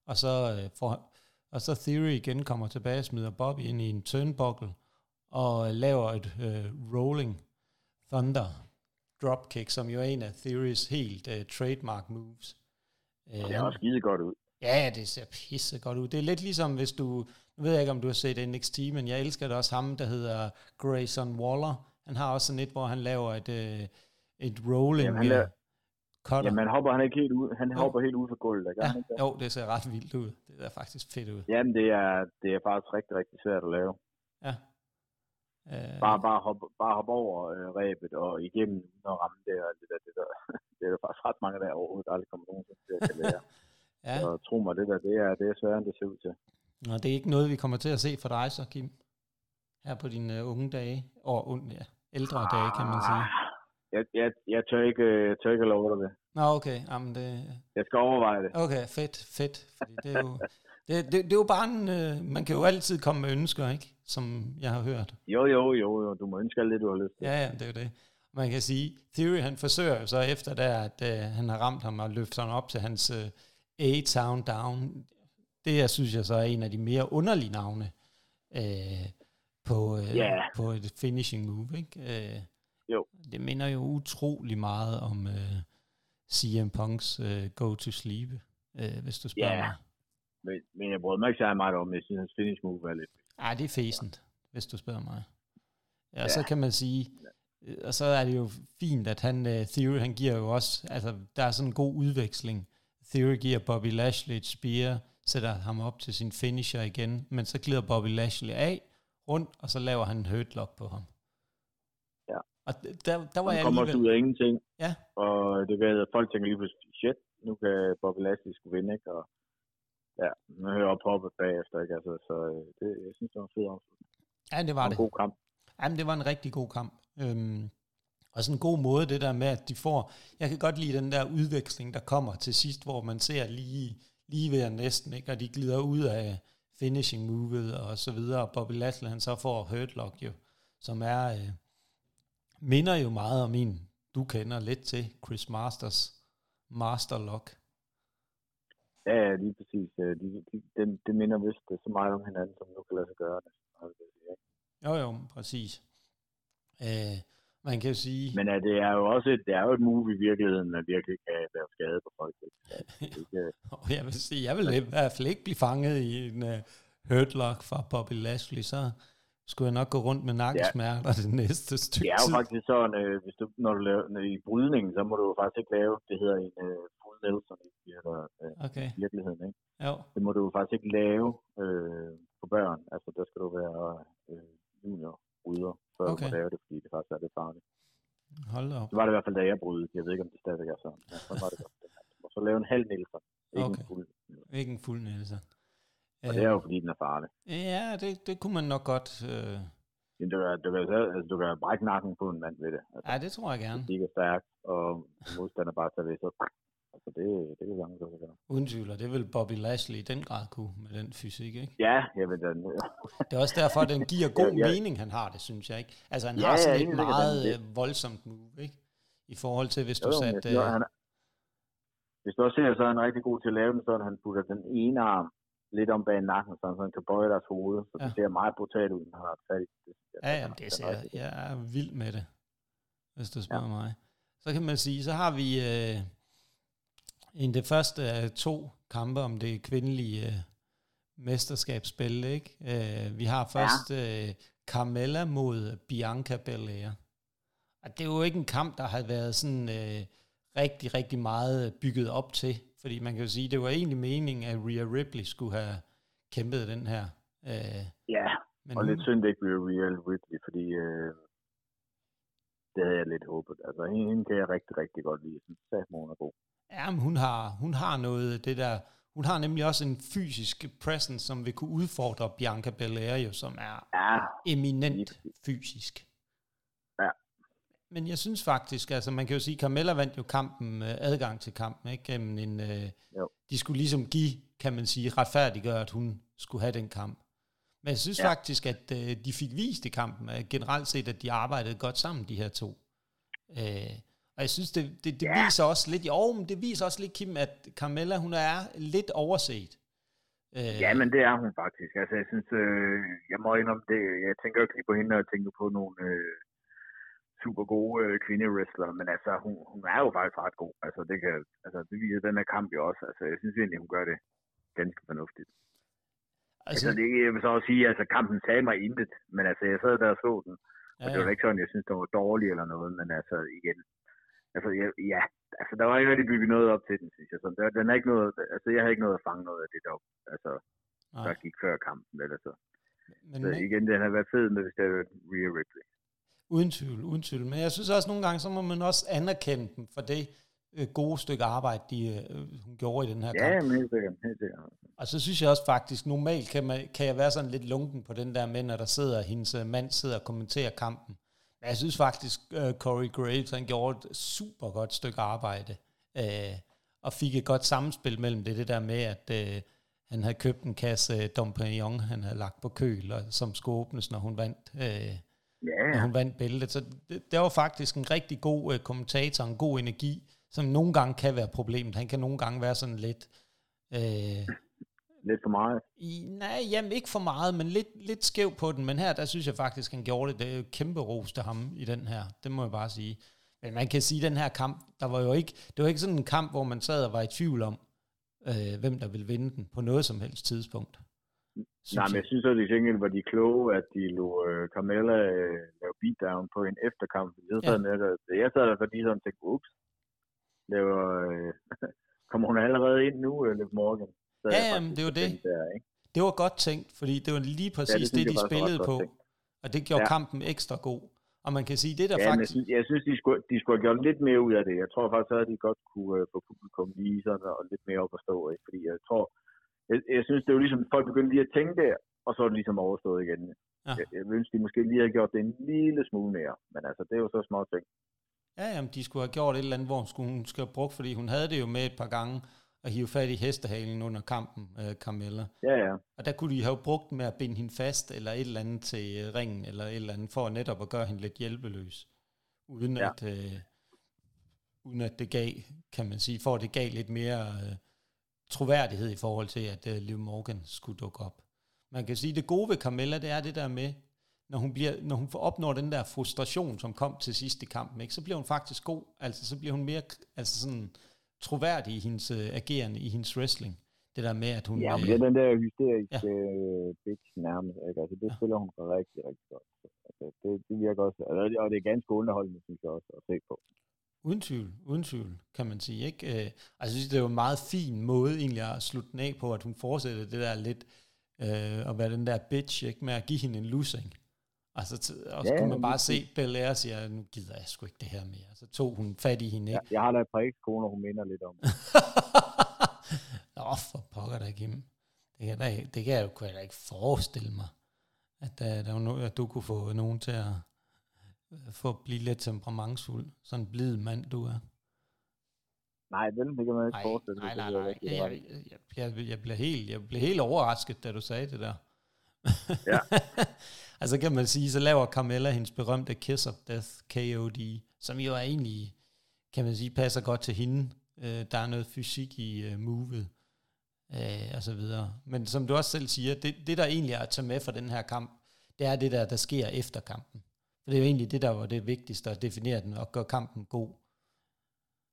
og så, uh, får, og så Theory igen kommer tilbage og smider Bobby ind i en turnbuckle, og laver et øh, rolling thunder dropkick, som jo er en af Theories helt øh, trademark moves. Øh, det er også skide godt ud. Ja, det ser pisse godt ud. Det er lidt ligesom, hvis du, nu ved jeg ikke, om du har set NXT, men jeg elsker det også ham, der hedder Grayson Waller. Han har også sådan et, hvor han laver et, øh, et rolling Jamen, han laver, cutter. Jamen, han hopper han ikke helt ud, han jo. hopper helt ud fra gulvet, ikke? Ja, jo, det ser ret vildt ud. Det er faktisk fedt ud. Jamen, det er, det er faktisk rigtig, rigtig svært at lave. Ja. Øh, bare, bare, hoppe, bare hoppe over øh, ræbet og igennem og ramme det og det der. Det, der. det er der faktisk ret mange der overhovedet aldrig kommer nogen til at lære. ja. Så tro mig, det der, det er, det er sværere, end det ser ud til. Nå, det er ikke noget, vi kommer til at se for dig så, Kim? Her på dine uh, unge dage, og ja, ældre ah, dage, kan man sige. Jeg, jeg, jeg, tør ikke, jeg tør ikke love dig det. Nå, okay. Jamen, det... Jeg skal overveje det. Okay, fedt, fedt. Fordi det er jo, det, det, det er jo bare en... Uh, man kan jo altid komme med ønsker, ikke? Som jeg har hørt. Jo, jo, jo, jo. Du må ønske alt det, du har lyst til. Ja, ja, det er jo det. Man kan sige, Theory, han forsøger jo så efter der, at uh, han har ramt ham og løftet ham op til hans uh, A-Town Down. Det, jeg synes jeg så er en af de mere underlige navne uh, på, uh, yeah. på et finishing move, ikke? Uh, jo. Det minder jo utrolig meget om uh, CM Punks uh, Go to Sleep, uh, hvis du spørger yeah. mig. Men, men jeg brød mig ikke særlig meget om, jeg synes, hans finish move var lidt... Ja, det er fæsent, hvis du spørger mig. Ja, ja. så kan man sige, og så er det jo fint, at han, uh, Theory, han giver jo også, altså der er sådan en god udveksling. Theory giver Bobby Lashley et spear, sætter ham op til sin finisher igen, men så glider Bobby Lashley af, rundt, og så laver han en hurtlock på ham. Ja. Og der, der var han jeg kommer alligevel... ud af ingenting. Ja. Og det gør, at folk tænker lige pludselig, shit, nu kan Bobby Lashley skulle vinde, ikke? Og ja, nu hører op hoppet bagefter, ikke? Altså, så øh, det, jeg synes, det var en fed afslutning. Ja, det var en det. En god kamp. Jamen, det var en rigtig god kamp. Øhm, og sådan en god måde, det der med, at de får... Jeg kan godt lide den der udveksling, der kommer til sidst, hvor man ser lige, lige ved næsten, ikke? og de glider ud af finishing movet og så videre. Bobby Lashley, han så får hurtlock jo, som er... Øh, minder jo meget om en, du kender lidt til, Chris Masters Masterlock. Ja, ja, lige præcis. De, de, de, det minder vist så meget om hinanden, som nu kan lade sig gøre det. Jo, jo, præcis. Øh, man kan jo sige... Men uh, det er jo også et, det er jo et move i virkeligheden, man virkelig kan være skade på folk. Ikke? og jeg vil sige, jeg vil i hvert fald ikke blive fanget i en uh, hurtlock fra Bobby Lashley, så skulle jeg nok gå rundt med nakkesmerter ja. det næste stykke Det er jo faktisk sådan, øh, hvis du, når du laver når, i brydningen, så må du jo faktisk ikke lave, det hedder en øh, full Nelson i øh, okay. virkeligheden. Ikke? Jo. Det må du jo faktisk ikke lave øh, på børn. Altså, der skal du være øh, junior bryder, før okay. du må lave det, fordi det faktisk er lidt farligt. Hold op. Så var det i hvert fald, da jeg brydede. Jeg ved ikke, om det stadigvæk er sådan. Ja, så var det godt. Så lave en halv Nielsen. Ikke okay. en fuld Ikke en fuld Nielsen. Og det er jo, fordi den er farlig. Ja, det, det kunne man nok godt... Øh... Du, kan, du, kan, altså, du kan brække nakken på en mand ved det. Altså, ja, det tror jeg gerne. Det er stærkt, og modstander bare tager ved, så Altså det, det kan sagtens også gøre. Uden tvivl, og det vil Bobby Lashley i den grad kunne med den fysik, ikke? Ja, jeg ved den. det er også derfor, at den giver god ja, ja. mening, han har det, synes jeg, ikke? Altså han ja, har sådan ja, et meget det. Øh, voldsomt move, ikke? I forhold til, hvis jo, du satte... Øh... Han, hvis du også ser, så er han rigtig god til at lave den, så han putter den ene arm lidt om bag nakken, så han kan bøje deres hoved, så ja. det ser meget brutalt ud, når han har fat i det. Ja, ja, det ser, jeg er vild med det, hvis du spørger ja. mig. Så kan man sige, så har vi... Øh, en det første af to kampe om det kvindelige øh, mesterskabsspil, ikke? Øh, vi har først ja. øh, Carmella mod Bianca Belair. Og det er jo ikke en kamp, der har været sådan øh, rigtig, rigtig meget bygget op til. Fordi man kan jo sige, det var egentlig meningen, at Rhea Ripley skulle have kæmpet den her. Øh, ja, men og hun, lidt synd, det ikke blev Rhea Ripley, fordi øh, det havde jeg lidt håbet. Altså, hende kan jeg rigtig, rigtig godt lide. Jeg synes, at hun er god. Ja, men hun har, hun har noget, det der, hun har nemlig også en fysisk presence, som vil kunne udfordre Bianca Belair, jo, som er ja, eminent fysisk. Ja. Men jeg synes faktisk, altså man kan jo sige, Carmella vandt jo kampen, adgang til kampen, ikke? Gennem en, øh, de skulle ligesom give, kan man sige, retfærdiggøre, at hun skulle have den kamp. Men jeg synes ja. faktisk, at øh, de fik vist i kampen, at generelt set, at de arbejdede godt sammen, de her to. Øh, og jeg synes, det, det, det ja. viser også lidt, jo, men det viser også lidt, Kim, at Carmella, hun er lidt overset. Øh, ja, men det er hun faktisk. Altså, jeg synes, øh, jeg må indrømme det. Jeg tænker ikke lige på hende, og tænker på nogle øh, super gode øh, kvindewrestlere, men altså, hun, hun er jo faktisk ret god. Altså, det, kan, altså, det viser den her kamp jo også. Altså, jeg synes egentlig, hun gør det ganske fornuftigt. Altså, altså det, jeg vil så også sige, altså kampen sagde mig intet, men altså jeg sad der og så den, og ja, det var ikke sådan, jeg synes, det var dårligt eller noget, men altså igen, altså ja, ja altså der var ikke rigtig bygget noget op til den, synes jeg. Så der, den er ikke noget, altså jeg har ikke noget at fange noget af det der, altså, Nej. der gik før kampen, eller så. Men, så igen, den har været fed med, hvis det er Rhea Ripley. Uden tvivl, uden tvivl. Men jeg synes også nogle gange, så må man også anerkende dem for det øh, gode stykke arbejde, de, øh, hun gjorde i den her ja, kamp. Ja, helt sikkert, helt sikkert. Og så synes jeg også faktisk, normalt kan, man, kan jeg være sådan lidt lunken på den der med, når der sidder, hendes øh, mand sidder og kommenterer kampen. Men jeg synes faktisk, uh, Corey Graves, han gjorde et super godt stykke arbejde, uh, og fik et godt samspil mellem det, det der med, at uh, han havde købt en kasse Dom Perignon, han havde lagt på køl, og, som skulle åbnes, når hun vandt, uh, yeah. når hun vandt bæltet. Så det, det var faktisk en rigtig god uh, kommentator, en god energi, som nogle gange kan være problemet. Han kan nogle gange være sådan lidt... Uh, lidt for meget? I, nej, jamen ikke for meget, men lidt, lidt skæv på den. Men her, der synes jeg faktisk, han gjorde det. Det er jo kæmpe ros til ham i den her. Det må jeg bare sige. Men man kan sige, at den her kamp, der var jo ikke, det var ikke sådan en kamp, hvor man sad og var i tvivl om, øh, hvem der ville vinde den på noget som helst tidspunkt. Synes Nej, men jeg synes også, at de gengæld var de kloge, at de lå uh, Carmella uh, lave beatdown på en efterkamp. Jeg sad, ja. med, jeg sad der fordi sådan tænkte, ups, det var, uh, kommer hun allerede ind nu, uh, Liv Morgan? Så ja, jamen, det var det. Der, ikke? Det var godt tænkt, fordi det var lige præcis ja, det, det de spillede på. Og det gjorde ja. kampen ekstra god. Og man kan sige, det der ja, faktisk... Jeg synes, jeg synes de, skulle, de skulle have gjort lidt mere ud af det. Jeg tror faktisk, at de godt kunne uh, få publikum lige sådan og lidt mere op at stå. Ikke? Fordi jeg tror... Jeg, jeg synes, det var ligesom, folk begyndte lige at tænke det, og så er det ligesom overstået igen. Ja. Jeg, jeg ønsker, de måske lige havde gjort det en lille smule mere. Men altså, det er jo så små ting. Ja, jamen, de skulle have gjort et eller andet, hvor hun skulle, hun skulle have brugt, fordi hun havde det jo med et par gange, at hive fat i hestehalen under kampen, uh, Carmella. Ja, ja. Og der kunne de have brugt med at binde hende fast, eller et eller andet til uh, ringen, eller et eller andet, for netop at gøre hende lidt hjælpeløs. Uden, ja. at, uh, uden at det gav, kan man sige, for at det gav lidt mere uh, troværdighed i forhold til, at uh, Liv Morgan skulle dukke op. Man kan sige, at det gode ved Carmella, det er det der med, når hun, bliver, når hun får opnår den der frustration, som kom til sidst i kampen, ikke, så bliver hun faktisk god. Altså, så bliver hun mere, altså sådan, troværdig i hendes uh, agerende, i hendes wrestling. Det der med, at hun... Ja, men det er den der hysteriske ja. uh, bitch nærmest. Ikke? Altså, det ja. spiller hun rigtig, rigtig godt. Altså, det, det virker også... Og det er ganske underholdende, synes jeg også, at se på. Uden tvivl, uden tvivl, kan man sige. Ikke? Uh, altså, jeg synes, det er jo en meget fin måde egentlig at slutte den af på, at hun fortsætter det der lidt, uh, at være den der bitch, ikke? med at give hende en losing. Altså, og så ja, kunne man bare se Belair og siger, nu gider jeg sgu ikke det her mere. Så tog hun fat i hende, ikke? Ja, jeg har da et par ekskoner, hun minder lidt om. Nå, for pokker da, Kim. Det kan, da, det kan jeg jo kunne jeg da ikke forestille mig, at, der, der var noget, at du kunne få nogen til at øh, få at blive lidt temperamentsfuld. Sådan en blid mand, du er. Nej, det, det kan man ikke nej, forestille sig. Nej, nej, nej. Jeg, jeg, jeg, jeg, blev helt, jeg blev helt overrasket, da du sagde det der. Ja. altså kan man sige, så laver Carmella hendes berømte Kiss of Death, KOD, som jo er egentlig, kan man sige, passer godt til hende. Øh, der er noget fysik i uh, movet, øh, og så videre. Men som du også selv siger, det, det der egentlig er at tage med for den her kamp, det er det der, der sker efter kampen. For det er jo egentlig det, der var det vigtigste, at definere den og gøre kampen god.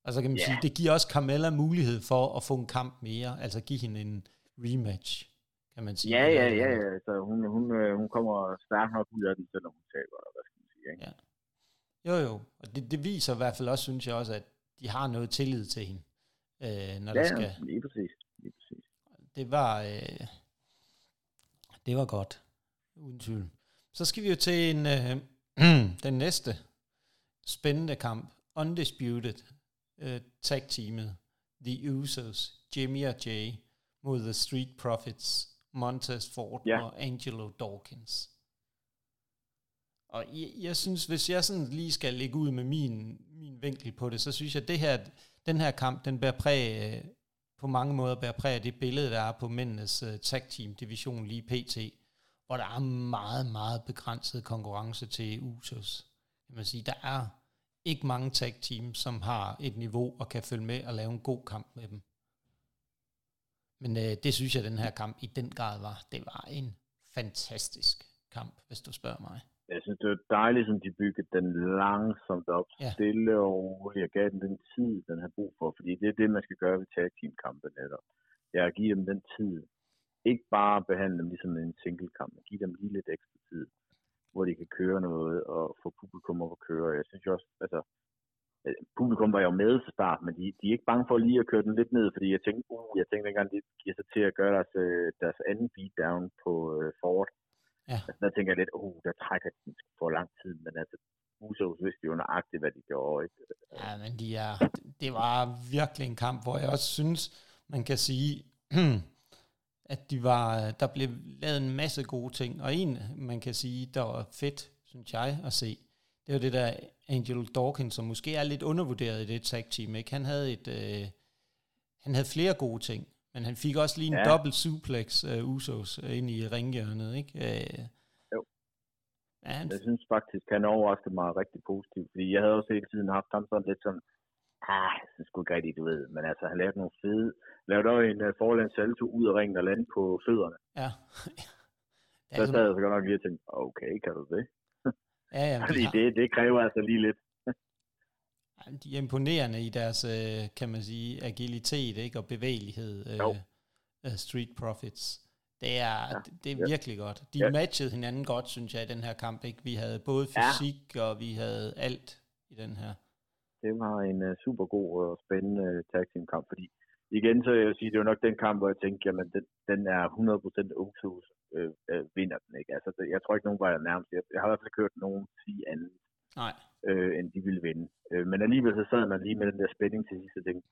Og så kan man yeah. sige, det giver også Carmella mulighed for at få en kamp mere, altså give hende en rematch kan man sige. Ja, ja, ja, ja. Så hun, hun, øh, hun kommer stærkt nok ud af den, selvom hun taber, hvad skal man sige. Ikke? Ja. Jo, jo. Og det, det viser i hvert fald også, synes jeg også, at de har noget tillid til hende. Øh, når ja, det skal. lige præcis. Lige præcis. Det var, øh, det var godt. Uden tvivl. Så skal vi jo til en, øh, den næste spændende kamp. Undisputed uh, tag teamet. The Usos, Jimmy og Jay mod The Street Profits Montez Ford ja. og Angelo Dawkins. Og jeg, jeg synes, hvis jeg sådan lige skal lægge ud med min, min vinkel på det, så synes jeg, at det her, den her kamp, den bærer præg, på mange måder bærer præg af det billede, der er på mændenes uh, tag team division lige pt, hvor der er meget, meget begrænset konkurrence til Usos. Kan man sige, der er ikke mange tag team, som har et niveau og kan følge med og lave en god kamp med dem. Men øh, det synes jeg, den her kamp i den grad var. Det var en fantastisk kamp, hvis du spørger mig. Jeg synes, det var dejligt, som de byggede den langsomt op, ja. stille og roligt. Jeg gav den den tid, den har brug for, fordi det er det, man skal gøre ved tag team kampe netop. Jeg giver dem den tid. Ikke bare behandle dem ligesom en single kamp, men give dem lige lidt ekstra tid, hvor de kan køre noget og få publikum op at køre. Jeg synes også, altså, publikum var jo med til start, men de, de er ikke bange for lige at køre den lidt ned, fordi jeg tænkte, uh, jeg tænkte engang, de giver sig til at gøre deres, øh, deres anden beatdown på uh, Ford. Ja. Altså, der tænker jeg lidt, uh, der trækker den for lang tid, men altså, Usos vidste jo nøjagtigt, hvad de gjorde. Ikke? Ja, men de er, det var virkelig en kamp, hvor jeg også synes, man kan sige, at de var, der blev lavet en masse gode ting, og en, man kan sige, der var fedt, synes jeg, at se, det var det der Angel Dawkins, som måske er lidt undervurderet i det tag team, ikke? Han havde et, øh, han havde flere gode ting, men han fik også lige en ja. dobbelt suplex uh, Usos uh, ind i ringhjørnet, ikke? Uh, jo. Ja, han... Jeg synes faktisk, han overraskede mig rigtig positivt, fordi jeg havde også hele tiden haft ham sådan lidt sådan, ah, synes sgu ikke rigtigt, du ved, men altså, han lavede nogle fede, lavede også en uh, forlæns salto ud af ringen og lande på fødderne. Ja. så sad jeg så godt nok lige og tænkte, okay, kan du det? Ja, ja. Fordi har... det, det kræver altså lige lidt. de er imponerende i deres, øh, kan man sige, agilitet ikke? og bevægelighed, jo. uh, Street Profits. Det er, ja. det er virkelig ja. godt. De ja. matchede hinanden godt, synes jeg, i den her kamp. Ikke? Vi havde både fysik, ja. og vi havde alt i den her. Det var en uh, super god og spændende tag team kamp, fordi igen, så jeg sige, det var nok den kamp, hvor jeg tænkte, jamen, den, den er 100% Usos øh, øh, vinder den, ikke? Altså, jeg tror ikke, nogen var nærmest. Jeg, jeg har i hvert fald kørt nogen sige andet, Nej. Øh, end de ville vinde. Øh, men alligevel så sad man lige med den der spænding til sidst og tænkte,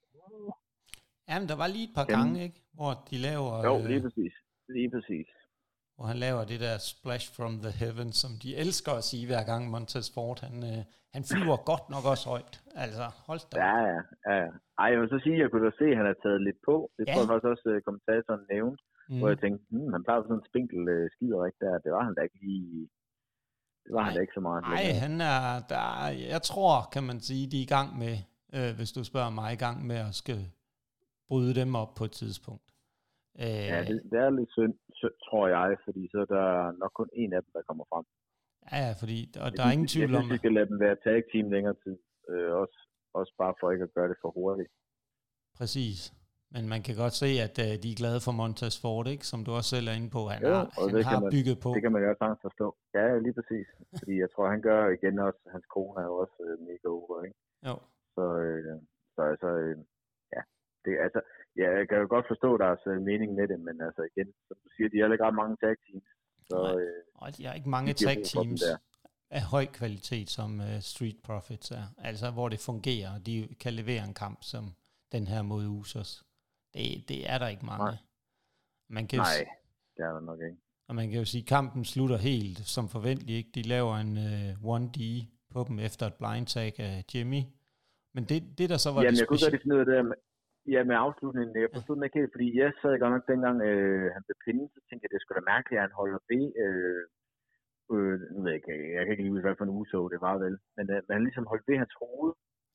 Jamen, der var lige et par jamen, gange, ikke? Hvor de laver... Jo, lige præcis. Lige præcis. Hvor han laver det der splash from the heavens, som de elsker at sige hver gang Montez Ford, han, øh, han flyver godt nok også højt. Altså, hold da. Ja, ja, ja. Ej, jeg vil så sige, at jeg kunne da se, at han har taget lidt på. Det ja. tror jeg faktisk også, at kommentatoren nævnte. Mm. Hvor jeg tænkte, hmm, han plejer sådan en spinkel øh, skiderik der. Det var han da ikke lige... Det var Ej, han da ikke så meget. Nej, han er, der, jeg tror, kan man sige, de er i gang med, øh, hvis du spørger mig, i gang med at skal bryde dem op på et tidspunkt. Øh, ja, det, det er lidt synd, tror jeg, fordi så er der nok kun en af dem, der kommer frem. Ja, ja fordi og der er ingen tvivl om... Jeg synes, vi skal lade dem være tag team længere tid. Øh, også, også bare for ikke at gøre det for hurtigt. Præcis. Men man kan godt se, at uh, de er glade for Montas Ford, ikke? som du også selv er inde på. Han jo, har, og han det har man, bygget på. Det kan man jo også forstå. Ja, lige præcis. Fordi jeg tror, han gør igen også, hans kone er jo også uh, mega over, ikke? Jo. Så, øh, så altså, øh, ja, det, altså, ja, jeg kan jo godt forstå deres uh, mening med det, men altså igen, som du siger, de har ikke ret mange tag teams. Så, Nej, øh, og de har ikke mange de tag teams af høj kvalitet, som uh, Street Profits er. Altså, hvor det fungerer, og de kan levere en kamp som den her mod Usos. Det, det er der ikke mange. Nej, man kan Nej det er der nok ikke. Og man kan jo sige, at kampen slutter helt som forventeligt. Ikke? De laver en uh, 1D på dem efter et blind tag af Jimmy. Men det, det der så var Jamen, det jeg kunne godt finde ud af det med, ja, med afslutningen. Jeg forstod ja. ikke helt, fordi jeg sad godt nok dengang, øh, han blev pindet, så tænkte jeg, det skulle da mærkeligt, at han holder det. Øh, øh, nu ved jeg ikke, jeg kan ikke lige huske, hvad for en uso det var vel. Men øh, han ligesom holdt ved hans hoved.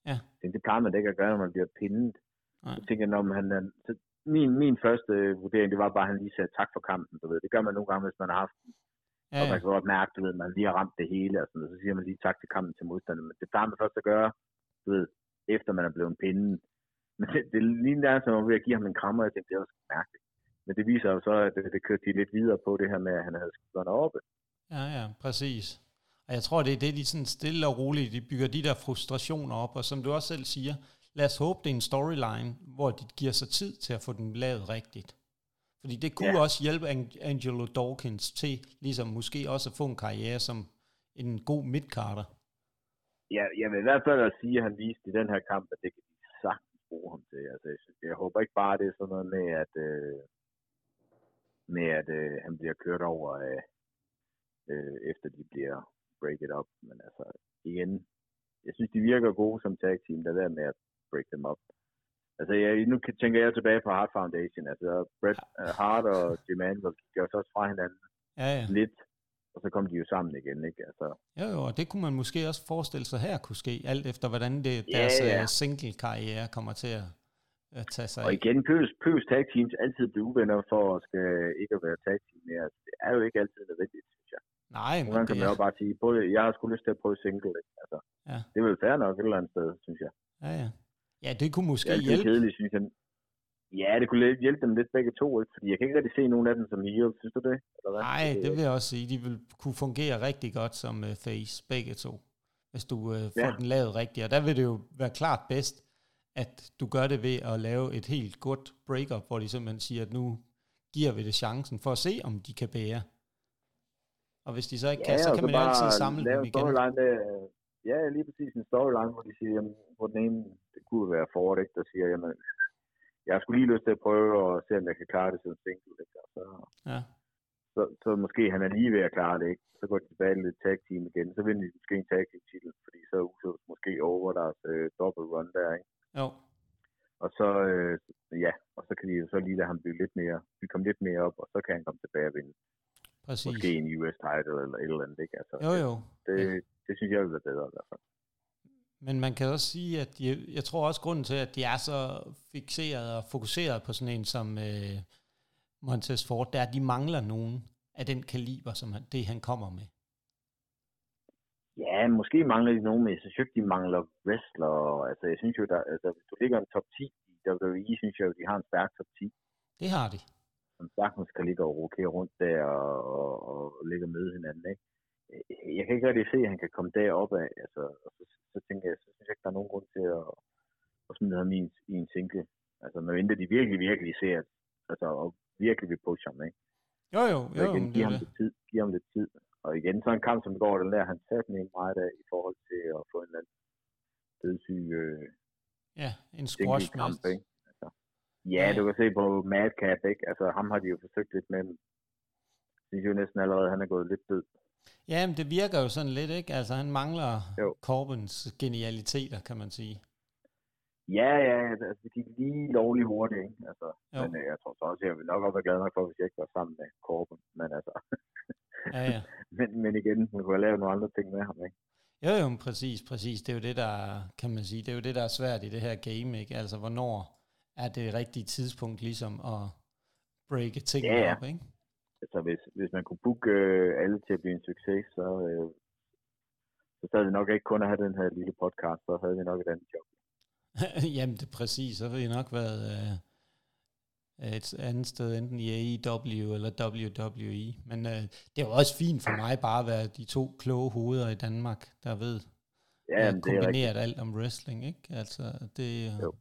Ja. tænkte, det plejer man ikke at gøre, når man bliver pindet. Nej. Så tænkte jeg, når han, så min, min første vurdering, det var bare, at han lige sagde tak for kampen. Du ved. Det gør man nogle gange, hvis man har haft. Ja, ja. Og man kan godt mærke, du ved, man lige har ramt det hele, og sådan, og så siger man lige tak til kampen til modstanderen. Men det plejer man først at gøre, du ved, efter man er blevet pinden. Men det, det lige der, som var ved at give ham en krammer, jeg tænkte, det var mærkeligt. Men det viser jo så, at det, det kørte de lidt videre på det her med, at han havde skudt oppe. Ja, ja, præcis. Og jeg tror, det er det, de sådan stille og roligt, de bygger de der frustrationer op, og som du også selv siger, lad os håbe, det er en storyline, hvor de giver sig tid til at få den lavet rigtigt. Fordi det kunne ja. også hjælpe Angelo Dawkins til, ligesom måske også at få en karriere som en god midcarter. Ja, jeg vil i hvert fald at sige, at han viste i den her kamp, at det kan de sagtens bruge ham til. Altså, jeg, synes, jeg håber ikke bare, det er sådan noget med, at, øh, med at øh, han bliver kørt over, øh, øh, efter de bliver breaket up. Men altså, igen, jeg synes, de virker gode som tag team, der der med at break them up. Altså, jeg, nu tænker jeg tilbage på Hart Foundation. Altså, Bret uh, Hart og Jim Anvil gik også fra hinanden ja, ja. lidt, og så kom de jo sammen igen, ikke? Altså, jo, jo, og det kunne man måske også forestille sig her kunne ske, alt efter hvordan det, deres ja. Øh, single-karriere kommer til at at tage sig Og igen, Pøs, Pøs tag teams altid blive uvenner for at skal ikke at være tag team mere. Altså, det er jo ikke altid nødvendigt, synes jeg. Nej, men det kan man jo bare sige, både, jeg har sgu lyst til at prøve single. Ikke? Altså, ja. Det er vel fair nok et eller andet sted, synes jeg. Ja, ja. Ja, det kunne måske det er hjælpe. Kedeligt, synes jeg. Ja, det kunne hjælpe dem lidt begge to, ikke? fordi jeg kan ikke rigtig se nogen af dem som heels, synes du det? Eller hvad? Nej, det vil jeg også sige. De vil kunne fungere rigtig godt som uh, face, begge to, hvis du uh, får ja. den lavet rigtigt. Og der vil det jo være klart bedst, at du gør det ved at lave et helt godt breakup, hvor de simpelthen siger, at nu giver vi det chancen for at se, om de kan bære. Og hvis de så ikke ja, kan, så kan man jo altid samle dem igen. Der, ja, lige præcis en storyline, hvor de siger, jamen, hvor den ene, det kunne være Ford, ikke, der siger, jamen, jeg sgu lige lyst til at prøve og se, om jeg kan klare det som single, ikke? Og så, ja. så, så, måske han er lige ved at klare det, ikke? Så går de tilbage til tag team igen, så vinder de måske en tag team titel, fordi så er Usos måske over deres øh, double run der, ikke? Jo. Og så, øh, ja, og så kan de jo så lige lade ham blive lidt mere, vi komme lidt mere op, og så kan han komme tilbage og vinde. Præcis. Måske en US title eller et eller andet, ikke? Altså, jo, jo. Det, ja. det synes jeg vil være bedre i hvert fald. Men man kan også sige, at de, jeg tror også grunden til, at de er så fixeret og fokuseret på sådan en som øh, Montez Ford, det er, at de mangler nogen af den kaliber, som han, det han kommer med. Ja, måske mangler de nogen, men jeg synes ikke, de mangler wrestler. Altså, jeg synes jo, der, altså, hvis du ligger en top 10 i WWE, synes jeg jo, de har en stærk top 10. Det har de. Som sagtens kan ligge og rokere rundt der og, og, og ligge med hinanden, ikke? Jeg kan ikke rigtig se, at han kan komme derop af. Altså, og så, så tænker jeg, så synes jeg ikke, der er nogen grund til at, at smide ham i en, i en single. Altså, medmindre de virkelig, virkelig ser, altså, og virkelig vil pushe ham, ikke? Jo, jo, jo. Så igen, giv ham, lidt tid, giv ham lidt tid. Og igen, så en kamp som i går, den der, han satte den en meget af i forhold til at få en eller anden dødssyg øh, ja, en squash kamp, ikke? Altså, ja, ja, du kan se på Madcap, ikke? Altså, ham har de jo forsøgt lidt med, jeg synes jo næsten allerede, han er gået lidt død. Ja, men det virker jo sådan lidt, ikke? Altså, han mangler jo. Corbins genialiteter, kan man sige. Ja, ja, altså, det gik lige lovligt hurtigt, ikke? Altså, jo. men øh, jeg tror så også, jeg vil nok også være glad nok for, hvis jeg ikke var sammen med Corbin, men altså... ja, ja. men, men igen, man kunne have lavet nogle andre ting med ham, ikke? Jo, jo, præcis, præcis. Det er jo det, der, kan man sige, det er jo det, der er svært i det her game, ikke? Altså, hvornår er det rigtige tidspunkt ligesom at breake tingene ja, ja. op, ikke? Altså hvis, hvis man kunne booke øh, alle til at blive en succes, så, øh, så havde vi nok ikke kun at have den her lille podcast, så havde vi nok et andet job. Jamen det er præcis, så havde vi nok været øh, et andet sted, enten i AEW eller WWE. Men øh, det jo også fint for mig bare at være de to kloge hoveder i Danmark, der ved, ja, at kombineret alt om wrestling, ikke? Altså det, jo.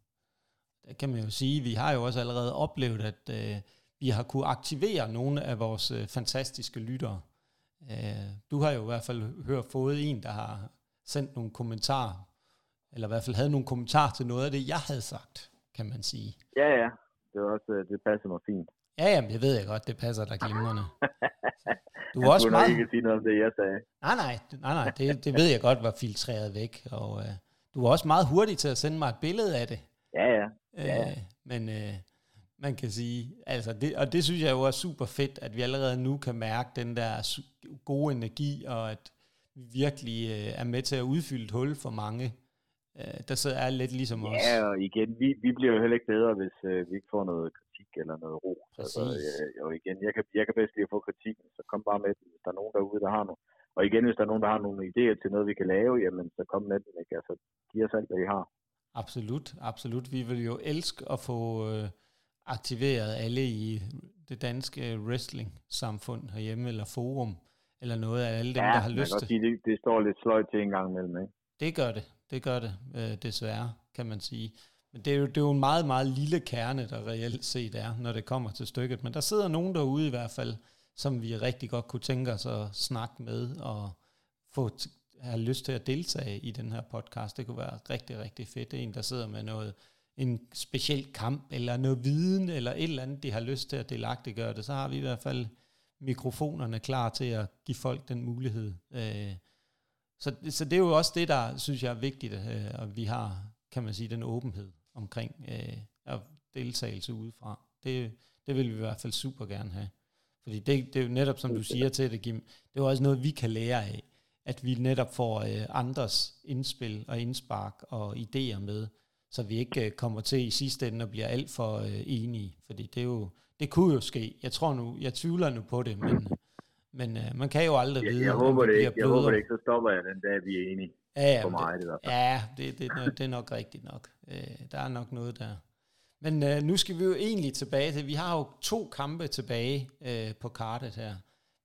det kan man jo sige, vi har jo også allerede oplevet, at øh, vi har kunne aktivere nogle af vores øh, fantastiske lyttere. Øh, du har jo i hvert fald hørt fået en, der har sendt nogle kommentarer, eller i hvert fald havde nogle kommentarer til noget af det, jeg havde sagt, kan man sige. Ja, ja. Det, var også, øh, det passer mig fint. Ja, jamen, det ved jeg godt, det passer dig glimrende. Du er også meget... ikke sige noget om det, jeg sagde. Nej, nej, nej, nej det, det ved jeg godt var filtreret væk. Og uh, du er også meget hurtig til at sende mig et billede af det. Ja, ja. ja. Uh, men uh, man kan sige. Altså det, og det synes jeg jo er super fedt, at vi allerede nu kan mærke den der gode energi, og at vi virkelig øh, er med til at udfylde et hul for mange, øh, der så er lidt ligesom os. Ja, og igen, vi, vi bliver jo heller ikke bedre, hvis øh, vi ikke får noget kritik eller noget ro. Altså, øh, og igen, jeg kan, jeg kan bedst lide at få kritik, så kom bare med den, hvis der er nogen derude, der har noget. Og igen, hvis der er nogen, der har nogle idéer til noget, vi kan lave, jamen så kom med den, ikke? Altså, giv os alt, hvad I har. Absolut, absolut. Vi vil jo elske at få... Øh, aktiveret alle i det danske wrestling-samfund herhjemme, eller forum, eller noget af alle dem, ja, der har lyst til. Sige, det, det står lidt sløjt til en gang imellem, ikke? Det gør det, det gør det, øh, desværre, kan man sige. Men det er, jo, det er jo en meget, meget lille kerne, der reelt set er, når det kommer til stykket. Men der sidder nogen derude i hvert fald, som vi rigtig godt kunne tænke os at snakke med, og få have lyst til at deltage i den her podcast. Det kunne være rigtig, rigtig fedt. En, der sidder med noget en speciel kamp, eller noget viden, eller et eller andet, de har lyst til at delagtiggøre det, så har vi i hvert fald mikrofonerne klar til at give folk den mulighed. Øh, så, så det er jo også det, der synes jeg er vigtigt, øh, at vi har, kan man sige, den åbenhed omkring øh, deltagelse udefra. Det, det vil vi i hvert fald super gerne have. Fordi det, det er jo netop, som du siger til det, Kim, det er jo også noget, vi kan lære af, at vi netop får øh, andres indspil og indspark og idéer med, så vi ikke øh, kommer til i sidste ende og bliver alt for øh, enige, fordi det er jo, det kunne jo ske. Jeg tror nu, jeg tvivler nu på det, men, men øh, man kan jo aldrig vide, jeg håber det ikke. Jeg håber det ikke, så stopper jeg den dag, vi er enige. Ja, ja, for mig, det, det, ja det, det, det, det er nok rigtigt nok. Øh, der er nok noget der. Men øh, nu skal vi jo egentlig tilbage til, vi har jo to kampe tilbage øh, på kartet her.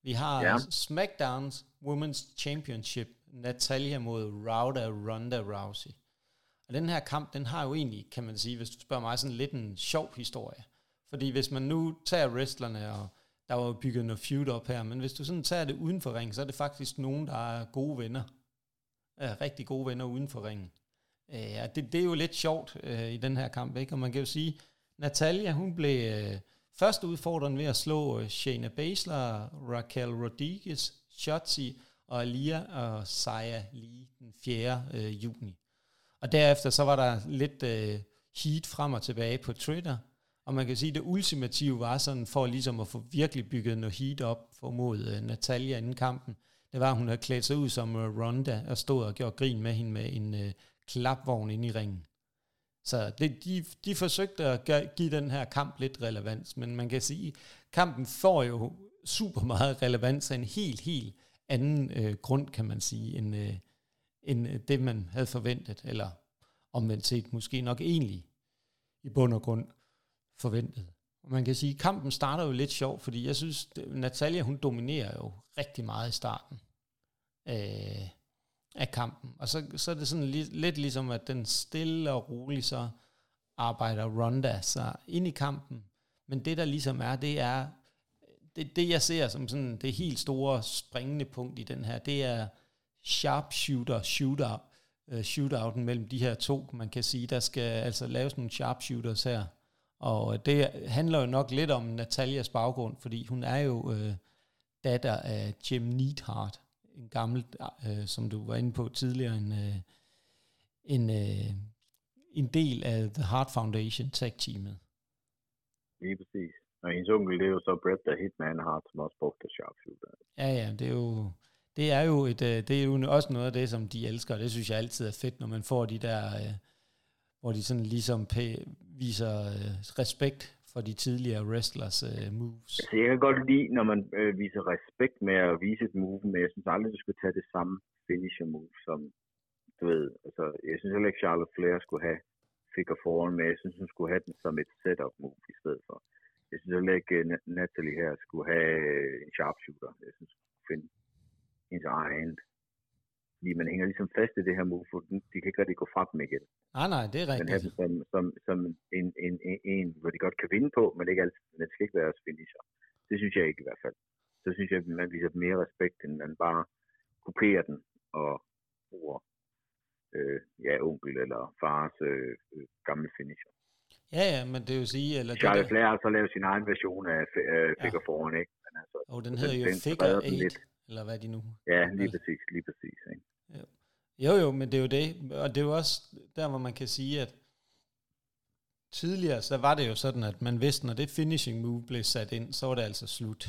Vi har ja. SmackDowns Women's Championship, Natalia mod Rouda Ronda Rousey. Og den her kamp, den har jo egentlig, kan man sige, hvis du spørger mig, sådan lidt en sjov historie. Fordi hvis man nu tager wrestlerne, og der var jo bygget noget feud op her, men hvis du sådan tager det uden for ringen, så er det faktisk nogen, der er gode venner. Er rigtig gode venner uden for ringen. Øh, ja, det, det er jo lidt sjovt øh, i den her kamp, ikke? Og man kan jo sige, Natalia, hun blev øh, først udfordrende ved at slå øh, Shayna Baszler, Raquel Rodriguez, Shotzi og Alia og Saya lige den 4. Øh, juni. Og derefter så var der lidt øh, heat frem og tilbage på Twitter, og man kan sige, at det ultimative var sådan, for ligesom at få virkelig bygget noget heat op for mod øh, Natalia inden kampen, det var, at hun havde klædt sig ud som øh, Ronda og stod og gjorde grin med hende med en øh, klapvogn ind i ringen. Så det, de, de forsøgte at give den her kamp lidt relevans, men man kan sige, at kampen får jo super meget relevans af en helt, helt anden øh, grund, kan man sige, end, øh, end øh, det, man havde forventet, eller omvendt set måske nok egentlig i bund og grund forventet. Og man kan sige, at kampen starter jo lidt sjov, fordi jeg synes, Natalia hun dominerer jo rigtig meget i starten øh, af kampen. Og så, så er det sådan lidt, lidt ligesom, at den stille og roligt så arbejder Ronda sig ind i kampen. Men det der ligesom er, det er, det, det jeg ser som sådan det helt store springende punkt i den her, det er sharpshooter shootout, uh, shootouten mellem de her to. Man kan sige, der skal altså laves nogle sharpshooters her, og det handler jo nok lidt om Natalias baggrund, fordi hun er jo øh, datter af Jim Neidhart, en gammel, øh, som du var inde på tidligere, en, øh, en, øh, en del af The Heart Foundation tag-teamet. Lige præcis. Og hendes onkel, det er jo så Bret the Hitman Hart, som også brugte sharpshooter. Ja, ja, det er jo, det er jo, et, øh, det er jo også noget af det, som de elsker, det synes jeg altid er fedt, når man får de der... Øh, hvor de sådan ligesom viser øh, respekt for de tidligere wrestlers øh, moves. Altså, jeg kan godt lide, når man øh, viser respekt med at vise et move, men jeg synes aldrig, du skulle tage det samme finisher move, som du ved, altså, jeg synes heller ikke, Charlotte Flair skulle have figure foran, men jeg synes, hun skulle have den som et setup move i stedet for. Jeg synes heller ikke, Natalie her skulle have en sharpshooter. Jeg synes, hun skulle finde hendes egen fordi man hænger ligesom fast i det her move, for de kan ikke rigtig gå fra dem igen. Ah, nej, det er rigtigt. Men her som, som, som en, en, en, en, hvor de godt kan vinde på, men ikke altid, det skal ikke være finisher. Det synes jeg ikke i hvert fald. Så synes jeg, at man viser mere respekt, end man bare kopierer den og bruger øh, ja, onkel eller fars øh, øh, gamle finisher. Ja, ja, men det vil sige... Eller Charlie Flair har så lavet sin egen version af øh, Figure ja. Foran, ikke? Men altså, oh, den hedder jo Figure 8, eller hvad de nu... Ja, lige præcis, lige præcis. Ikke? Jo. jo, jo, men det er jo det. Og det er jo også der, hvor man kan sige, at tidligere, så var det jo sådan, at man vidste, når det finishing move blev sat ind, så var det altså slut.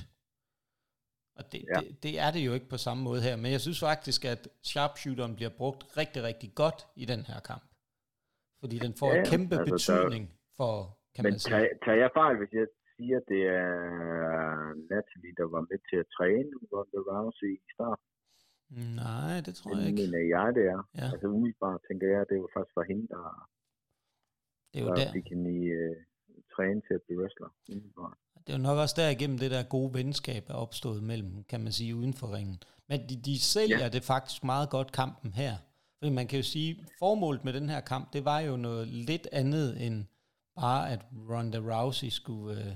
Og det, ja. det, det er det jo ikke på samme måde her. Men jeg synes faktisk, at sharpshooteren bliver brugt rigtig, rigtig godt i den her kamp. Fordi den får ja, en kæmpe altså, betydning der, for, kan men man sige. Men tager jeg fejl, hvis jeg siger, det er Natalie, der var med til at træne Ronda Rousey i starten? Nej, det tror jeg ikke. Men jeg, det er. Ja. Altså umiddelbart tænker jeg, det var faktisk for hende, der, det er jo der, der. fik hende i uh, træne til at blive wrestler. Umiddelbart. Det er jo nok også der igennem det der gode venskab er opstået mellem, kan man sige, uden for ringen. Men de, de sælger ja. det faktisk meget godt kampen her. Fordi man kan jo sige, formålet med den her kamp, det var jo noget lidt andet end bare, at Ronda Rousey skulle, øh,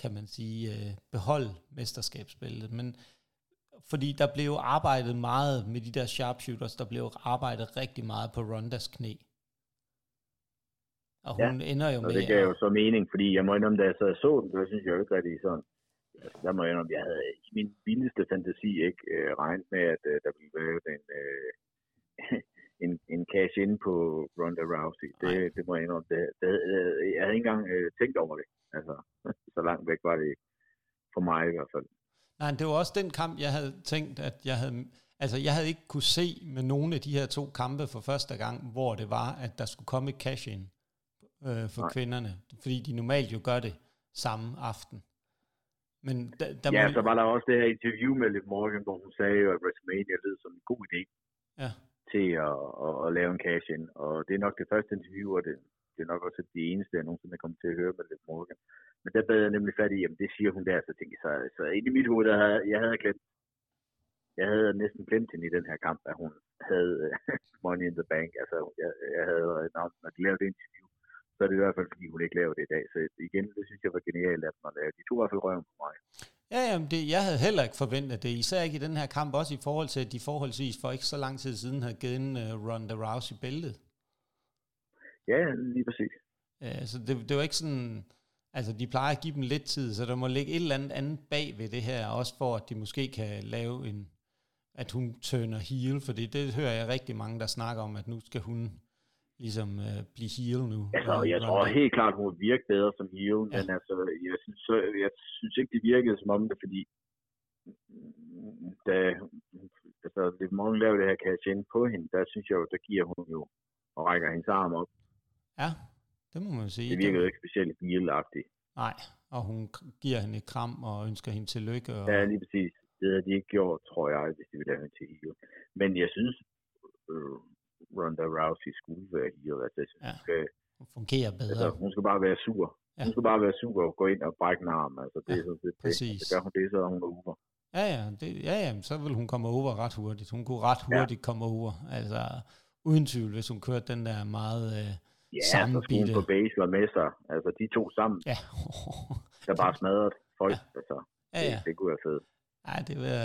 kan man sige, øh, beholde mesterskabsbæltet. Men fordi der blev arbejdet meget med de der sharpshooters, der blev arbejdet rigtig meget på Rondas knæ. Og hun ja, ender jo og med... det gav jo så mening, fordi jeg må indrømme, da jeg sad og så den, så synes jeg jo ikke rigtig sådan, altså, der må jeg indrømme, jeg havde i min vildeste fantasi ikke øh, regnet med, at øh, der ville være en, øh, en, en cash ind på Ronda Rousey. Det, det må jeg indrømme. Det, det, øh, jeg havde ikke engang øh, tænkt over det. Altså, så langt væk var det for mig i hvert fald. Nej, det var også den kamp, jeg havde tænkt, at jeg havde... Altså, jeg havde ikke kunne se med nogle af de her to kampe for første gang, hvor det var, at der skulle komme et cash-in øh, for Nej. kvinderne. Fordi de normalt jo gør det samme aften. Men der, der ja, må... så var der også det her interview med Liv Morgan, hvor hun sagde, at WrestleMania lød som en god idé ja til at, at, at lave en cash-in. Og det er nok det første interview, og det, det er nok også det eneste, jeg nogensinde er kommet til at høre med Liv Morgan. Men der bad jeg nemlig fat i, jamen det siger hun der, så tænkte jeg, så, så ind i mit hoved, der havde, jeg havde glemt, jeg havde næsten glemt hende i den her kamp, at hun havde øh, Money in the Bank. Altså, jeg, jeg havde, når, når de lavede det interview, så er det i hvert fald, fordi hun ikke laver det i dag. Så igen, det synes jeg var genialt at man lavede. De to i hvert fald røven på mig. Ja, jamen det, jeg havde heller ikke forventet det, især ikke i den her kamp, også i forhold til, at de forholdsvis for ikke så lang tid siden havde givet en uh, Ronda Rousey bæltet. Ja, lige præcis. Ja, så det, det var ikke sådan, altså de plejer at give dem lidt tid, så der må ligge et eller andet andet bag ved det her, også for at de måske kan lave en, at hun tøner heel, fordi det hører jeg rigtig mange, der snakker om, at nu skal hun ligesom uh, blive heel nu. Altså, jeg tror helt klart, hun vil virke bedre som heel, ja. men altså, jeg synes, så, jeg synes ikke, det virkede som om det, fordi da altså, det mange laver det her cash ind på hende, der synes jeg jo, der giver hun jo og rækker hendes arm op. Ja, det må man sige. Det virker jo ikke specielt heel Nej, og hun giver hende et kram og ønsker hende tillykke. Og... Ja, lige præcis. Det havde de ikke gjort, tror jeg, hvis de ville have hende til heel. Men jeg synes, øh, Ronda Rousey skulle være heel. Altså, jeg synes, ja. skal, hun fungerer bedre. Altså, hun skal bare være sur. Ja. Hun skal bare være sur og gå ind og brække en arm. Altså, det ja, er sådan set præcis. det. Så gør hun det, så er hun over. Ja, ja, det, ja, ja, så vil hun komme over ret hurtigt. Hun kunne ret hurtigt ja. komme over. Altså, uden tvivl, hvis hun kørte den der meget øh, ja, så skulle hun på Basler med sig. Altså, de to sammen. Ja. der bare smadret folk. Ja. Altså, ja, ja. Det, det kunne være fedt. Ja, det vil,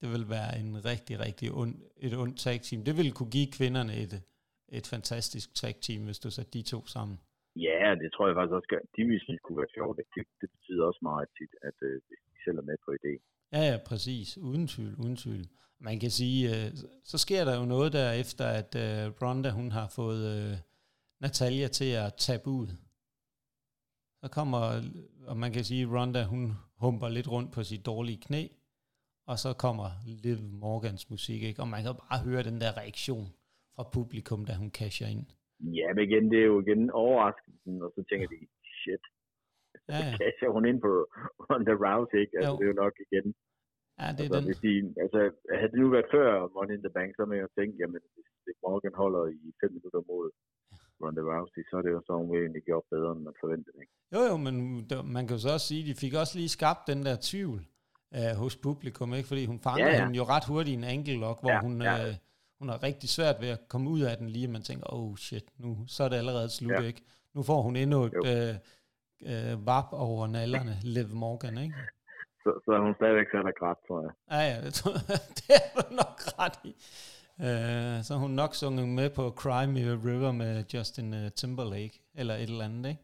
det vil være en rigtig, rigtig ond, et ondt tag team. Det vil kunne give kvinderne et, et fantastisk tag team, hvis du sætter de to sammen. Ja, det tror jeg faktisk også, at de vil synes kunne være sjovt. Det, det betyder også meget tit, at øh, de selv er med på idé. Ja, ja, præcis. Uden tvivl, uden tvivl. Man kan sige, øh, så sker der jo noget der, efter at øh, Ronda, hun har fået øh, Natalia til at tabe ud. Så kommer, og man kan sige, at Ronda, hun humper lidt rundt på sit dårlige knæ, og så kommer Liv Morgans musik, ikke? og man kan bare høre den der reaktion fra publikum, da hun casher ind. Ja, men igen, det er jo igen overraskelsen, og så tænker de, shit, ja, ja. casher hun ind på Ronda Rousey, ikke? Altså, jo. det er jo nok igen. Ja, det er altså, den. Hvis de, altså, havde det nu været før Money in the Bank, så man jo tænkt, jamen, hvis Morgan holder i 5 minutter mod Ronda Rousey, så er det jo så, hun egentlig gjort bedre, end man forventede. Ikke? Jo, jo, men man kan jo så også sige, at de fik også lige skabt den der tvivl øh, hos publikum, ikke? fordi hun fanger ja, ja. hende jo ret hurtigt en ankellok, hvor ja, hun, ja. Øh, hun har rigtig svært ved at komme ud af den lige, og man tænker, oh shit, nu så er det allerede slut, ja. ikke? Nu får hun endnu et øh, øh, vap over nallerne, Liv Morgan, ikke? Så, så er hun stadigvæk sat af græt, tror jeg. Ja, ja, det, tror, det er du nok ret i. Uh, så hun nok sunget med på Cry Me a River med Justin uh, Timberlake, eller et eller andet, ikke?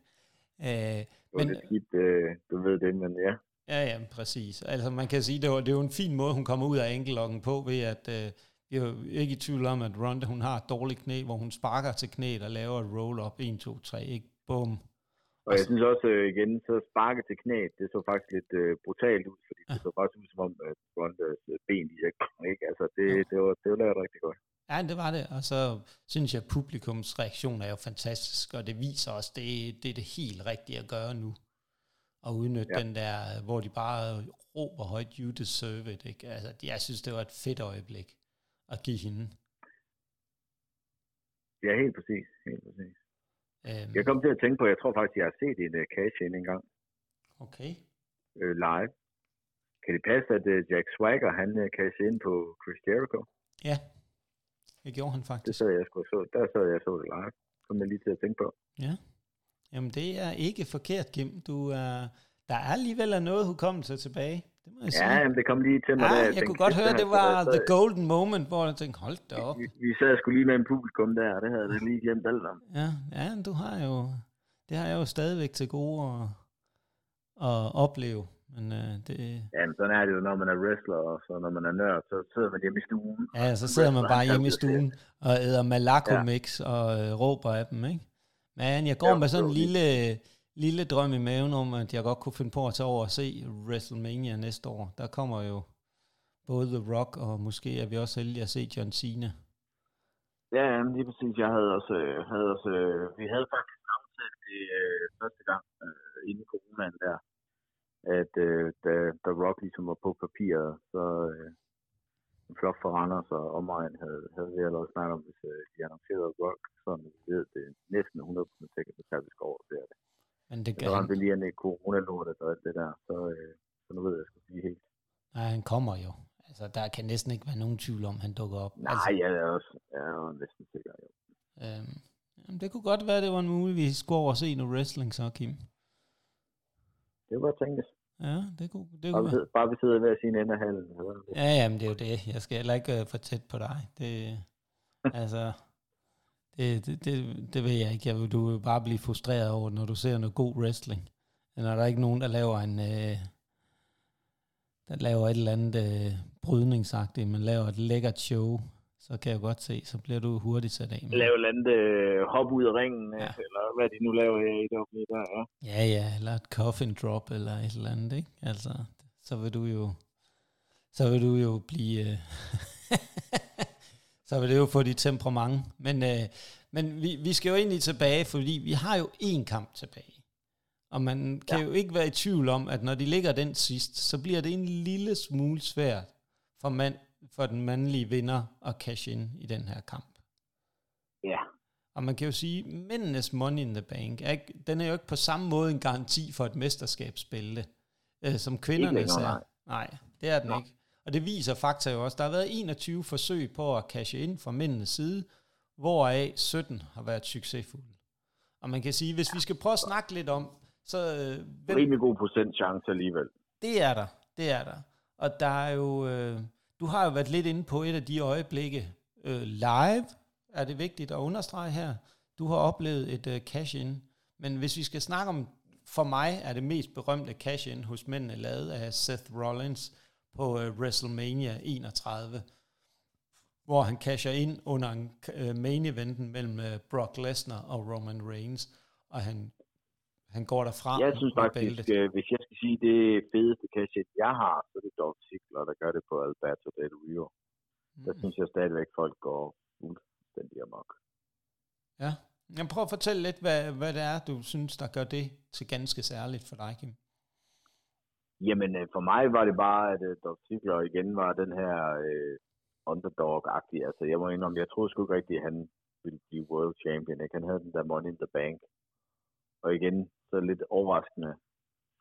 Men, det er skidt, uh, du ved det, men ja. Ja, ja, præcis. Altså man kan sige, det, var, det er jo en fin måde, hun kommer ud af enkellokken på, ved at uh, vi er jo ikke i tvivl om, at Ronda, hun har et dårligt knæ, hvor hun sparker til knæet og laver et roll-up, 1, 2, 3, ikke? Bum. Og jeg synes også, uh, igen, så sparke til knæet, det så faktisk lidt uh, brutalt ud, fordi ja. det så faktisk ud som om, at Rondas ben lige ikke? Altså, det, ja. det, var, det var lavet rigtig godt. Ja, det var det, og så synes jeg, at publikums reaktion er jo fantastisk, og det viser også, det, det er det helt rigtige at gøre nu at udnytte ja. den der, hvor de bare råber højt, you deserve it, ikke? Altså, jeg synes, det var et fedt øjeblik at give hende. Ja, helt præcis, helt præcis. Øhm, jeg kom til at tænke på, jeg tror faktisk, jeg har set en uh, cash in en gang. Okay. Øh, live. Kan det passe, at uh, Jack Swagger, han uh, cash ind på Chris Jericho? Ja, det gjorde han faktisk. Det sad jeg sgu så, der sad jeg så det live. Kom jeg lige til at tænke på. Ja. Jamen, det er ikke forkert, Kim. Du er, der er alligevel noget hukommelse tilbage. Det må jeg ja, sige. jamen, det kom lige til mig. Ja, der, jeg, jeg kunne godt høre, det var the golden moment, hvor jeg tænkte, hold da op. Vi, vi sad sgu lige med en publikum der, og det havde jeg lige glemt alt om. Ja, ja, du har jo, det har jeg jo stadigvæk til gode at, at opleve. Men uh, det... Ja, men sådan er det jo, når man er wrestler, og så når man er nørd, så sidder man hjemme i stuen. Ja, så sidder man bare hjemme i stuen og æder Malaco Mix ja. og uh, råber af dem, ikke? Men jeg går jo, med sådan en lille lille drøm i maven om, at jeg godt kunne finde på at tage over og se WrestleMania næste år. Der kommer jo både The Rock, og måske er vi også heldige at se John Cena. Ja, jamen, lige præcis. Jeg havde også, øh, havde også øh, vi havde faktisk aftalt det øh, første gang øh, inden coronaen der, at øh, da, da Rock ligesom var på papiret, så øh, en flok for Randers og omegn havde, havde vi allerede snakket om, hvis øh, de annoncerede Rock, så vi ved, det næsten 100% sikkert, at vi skal over det. Men det gør han. Det lige en corona-lortet og alt det der, så, øh, så nu ved jeg, skal sige helt. Nej, han kommer jo. Altså, der kan næsten ikke være nogen tvivl om, han dukker op. Nej, altså, jeg er også jeg er næsten sikker, jo. Øhm, jamen, det kunne godt være, det var en mulighed, vi skulle over og se noget wrestling så, Kim. Det var tænkes. Ja, det kunne, det bare, kunne. Bare vi sidder ved at sige en af halen. Ja, jamen, det er jo det. Jeg skal heller ikke uh, for tæt på dig. Det, altså, det, det, det, det ved jeg ikke. Jeg vil, du vil bare blive frustreret over, når du ser noget god wrestling. Når der er ikke nogen, der laver en... Uh, der laver et eller andet uh, brydningsagtigt, men laver et lækkert show, så kan jeg godt se, så bliver du hurtigt sat af. Lave et andet uh, hop ud af ringen, ja. eller hvad de nu laver her i det der, ja. Ja, ja, eller et coffin drop, eller et eller andet, ikke? Altså, så vil du jo, så vil du jo blive, uh, så vil det jo få dit temperament. Men, uh, men vi, vi skal jo egentlig tilbage, fordi vi har jo én kamp tilbage. Og man kan ja. jo ikke være i tvivl om, at når de ligger den sidst, så bliver det en lille smule svært for, mand, for den mandlige vinder at cash ind i den her kamp. Ja. Og man kan jo sige, mændenes Money in the Bank, er ikke, den er jo ikke på samme måde en garanti for et mesterskabsbælte, øh, som kvinderne er. Nej. det er den ja. ikke. Og det viser fakta jo også. Der har været 21 forsøg på at cashe ind fra mændenes side, hvoraf 17 har været succesfulde. Og man kan sige, hvis vi skal prøve at snakke lidt om, så... Øh, hvem, Rimelig god procent chance alligevel. Det er der, det er der. Og der er jo... Øh, du har jo været lidt inde på et af de øjeblikke øh, live, er det vigtigt at understrege her. Du har oplevet et øh, cash-in, men hvis vi skal snakke om, for mig er det mest berømte cash-in hos mændene lavet af Seth Rollins på øh, WrestleMania 31, hvor han casher ind under en øh, main eventen mellem øh, Brock Lesnar og Roman Reigns, og han han går derfra. Jeg synes faktisk, øh, hvis jeg sige det fedeste cash jeg har, så er det Dolph Ziggler, der gør det på Alberto Del Rio. Mm. Der synes jeg stadigvæk, folk går fuldstændig amok. Ja. Jeg prøver at fortælle lidt, hvad, hvad det er, du synes, der gør det til ganske særligt for dig, Kim. Jamen, øh, for mig var det bare, at uh, Dolph Ziggler igen var den her uh, underdog-agtig. Altså, jeg må indrømme, jeg troede sgu ikke rigtigt, at han ville blive world champion. Ikke? Han havde den der money in the bank. Og igen, så lidt overraskende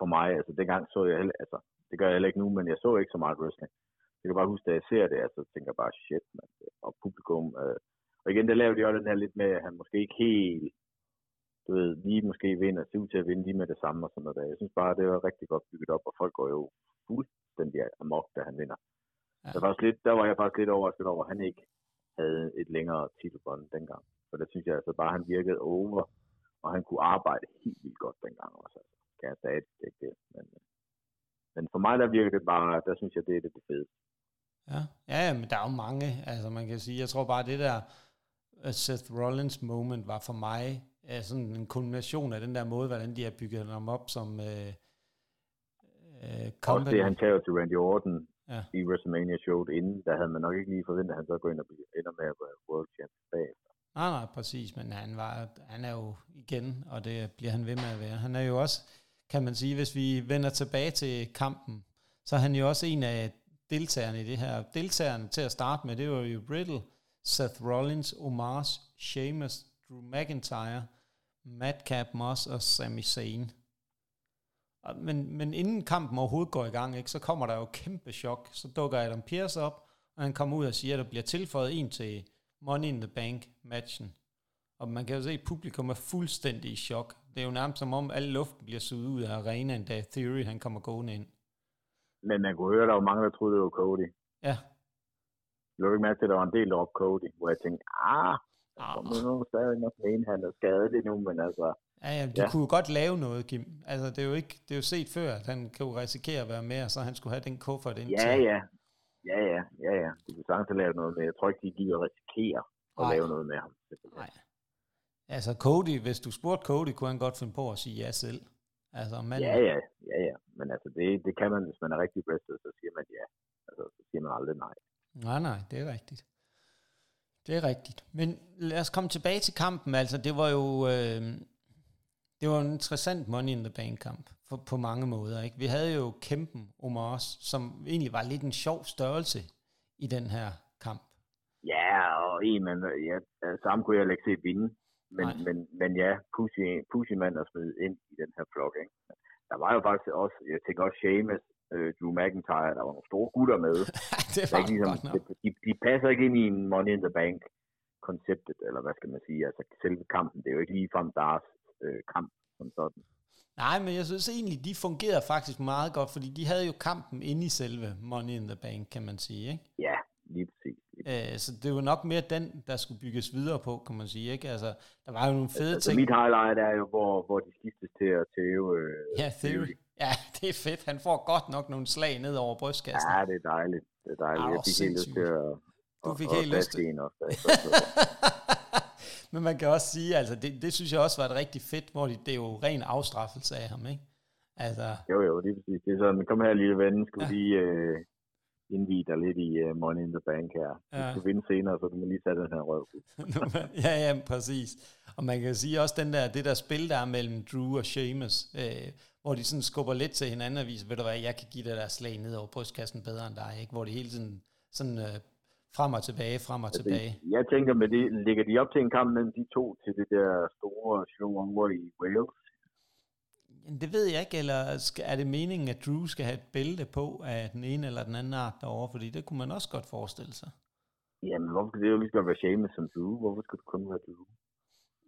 for mig. Altså, dengang så jeg heller, altså, det gør jeg heller ikke nu, men jeg så ikke så meget wrestling. Jeg kan bare huske, da jeg ser det, altså, tænker jeg bare, shit, man. Og publikum, øh, og igen, der lavede de også den her lidt med, at han måske ikke helt, du ved, lige måske vinder, ser ud til at vinde lige med det samme og sådan noget der. Jeg synes bare, det var rigtig godt bygget op, og folk går jo fuldstændig amok, da han vinder. Ja. Der, var lidt, der var jeg faktisk lidt overrasket over, at han ikke havde et længere titelbånd dengang. For der synes jeg altså bare, at han virkede over og han kunne arbejde helt vildt godt dengang også. Altså, kan jeg. Men, men for mig, der virker det bare, der synes jeg, det er det, det fede. Ja. ja, men der er jo mange, altså man kan sige, jeg tror bare, det der uh, Seth Rollins moment var for mig er sådan en kombination af den der måde, hvordan de har bygget ham op som uh, uh, company. Også det, han tager til Randy Orton ja. i WrestleMania showet inden, der havde man nok ikke lige forventet, at han så går ind og ender med at være world champion bagefter. Nej, nej, præcis, men han, var, han er jo igen, og det bliver han ved med at være. Han er jo også, kan man sige, hvis vi vender tilbage til kampen, så er han jo også en af deltagerne i det her. Deltagerne til at starte med, det var jo Riddle, Seth Rollins, Omars, Sheamus, Drew McIntyre, Madcap Moss og Sami Zayn. Men, men inden kampen overhovedet går i gang, ikke, så kommer der jo kæmpe chok. Så dukker Adam Pierce op, og han kommer ud og siger, at der bliver tilføjet en til Money in the Bank matchen. Og man kan jo se, at publikum er fuldstændig i chok. Det er jo nærmest som om, al luften bliver suget ud af arenaen, da Theory han kommer gående ind. Men man kunne høre, at der var mange, der troede, det var Cody. Ja. Jeg lå ikke mærke til, at der var en del op Cody, hvor jeg tænkte, ah, ah. kommer nu stadig nok en, han er skadet endnu, men altså... Ja, ja, de ja. kunne jo godt lave noget, Kim. Altså, det er jo ikke, det er jo set før, at han kan jo risikere at være med, så han skulle have den kuffert ind Ja, til. ja. Ja, ja, ja, ja. De kunne sagtens lave noget med. Jeg tror ikke, de gider risikere at Nej. lave noget med ham. Nej. Altså Cody, hvis du spurgte Cody, kunne han godt finde på at sige ja selv. Altså, man... Ja, ja, ja, ja. Men altså, det, det kan man, hvis man er rigtig wrestler, så siger man ja. Altså, så siger man aldrig nej. Nej, nej, det er rigtigt. Det er rigtigt. Men lad os komme tilbage til kampen. Altså, det var jo... Øh, det var en interessant Money in the Bank kamp for, på mange måder. Ikke? Vi havde jo kæmpen om os, som egentlig var lidt en sjov størrelse i den her kamp. Ja, og en, man, ja, sammen kunne jeg ikke se vinde. Men, men, men ja, Pussy, Pussy mand er smidt ind i den her flok. Ikke? Der var jo faktisk også, jeg tænker også Seamus, øh, Drew McIntyre, der var nogle store gutter med. det var ikke ligesom, de, de, passer ikke ind i en Money in the Bank konceptet, eller hvad skal man sige, altså selve kampen, det er jo ikke ligefrem deres øh, kamp som sådan. Nej, men jeg synes egentlig, de fungerede faktisk meget godt, fordi de havde jo kampen inde i selve Money in the Bank, kan man sige, ikke? Ja. Øh, så det var nok mere den, der skulle bygges videre på, kan man sige, ikke? Altså, der var jo nogle fede altså, ting. Mit highlight er jo, hvor, hvor de skiftes til at tæve... Øh, ja, Theory. Ja, det er fedt. Han får godt nok nogle slag ned over brystkassen. Ja, det er dejligt. Det er dejligt. Arh, jeg fik helt lyst til at... Du fik og, helt lyst til... Også, Men man kan også sige, altså det, det synes jeg også var et rigtig fedt, hvor de, det er jo ren afstraffelse af ham, ikke? Altså... Jo, jo, det er præcis. Det er sådan, kom her lille ven, skulle ja. lige øh, indvide dig lidt i uh, Money in the Bank her. Du ja. skal vinde senere, så du må lige tage den her røv. ja, ja, præcis. Og man kan sige også den der, det der spil, der er mellem Drew og Sheamus, øh, hvor de sådan skubber lidt til hinanden og viser, ved du hvad, jeg kan give det der slag ned over brystkassen bedre end dig, ikke? Hvor de hele tiden sådan øh, frem og tilbage, frem og altså, tilbage. Jeg tænker med det, ligger de op til en kamp mellem de to til det der store show over i Wales? Det ved jeg ikke, eller er det meningen, at Drew skal have et bælte på af den ene eller den anden art derovre? Fordi det kunne man også godt forestille sig. Jamen, hvorfor skal det jo lige så være Sheamus som Drew? Hvorfor skal det kun være Drew?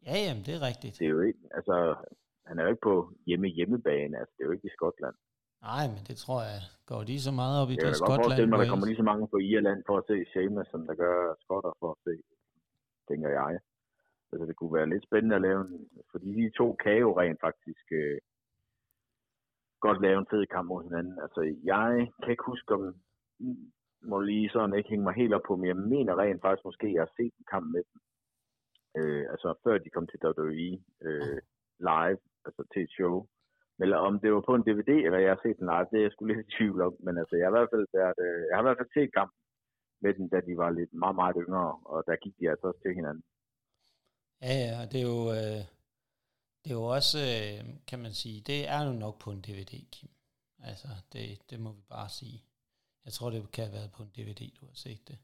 Ja, jamen, det er rigtigt. Det er jo ikke, altså, han er jo ikke på hjemme hjemmebane, altså, det er jo ikke i Skotland. Nej, men det tror jeg, går de så meget op i det, det Skotland? Jeg kan der kommer lige så mange på Irland for at se Sheamus, som der gør skotter for at se, tænker jeg. Altså, det kunne være lidt spændende at lave fordi de to kan jo rent faktisk øh, godt lave en fed kamp mod hinanden. Altså, jeg kan ikke huske, om må lige sådan ikke hænge mig helt op på, men jeg mener rent faktisk måske, at jeg har set en kamp med dem. Øh, altså, før de kom til WWE øh, live, altså til et show. Eller om det var på en DVD, eller jeg har set den live, det er jeg sgu lidt i tvivl om. Men altså, jeg har i hvert fald, været, øh, jeg har i hvert fald set kampen med dem, da de var lidt meget, meget yngre, og der gik de altså også til hinanden. Ja, ja, det er jo, øh, det er jo også, øh, kan man sige, det er jo nok på en DVD, Kim. Altså, det, det må vi bare sige. Jeg tror, det kan have været på en DVD, du har set det.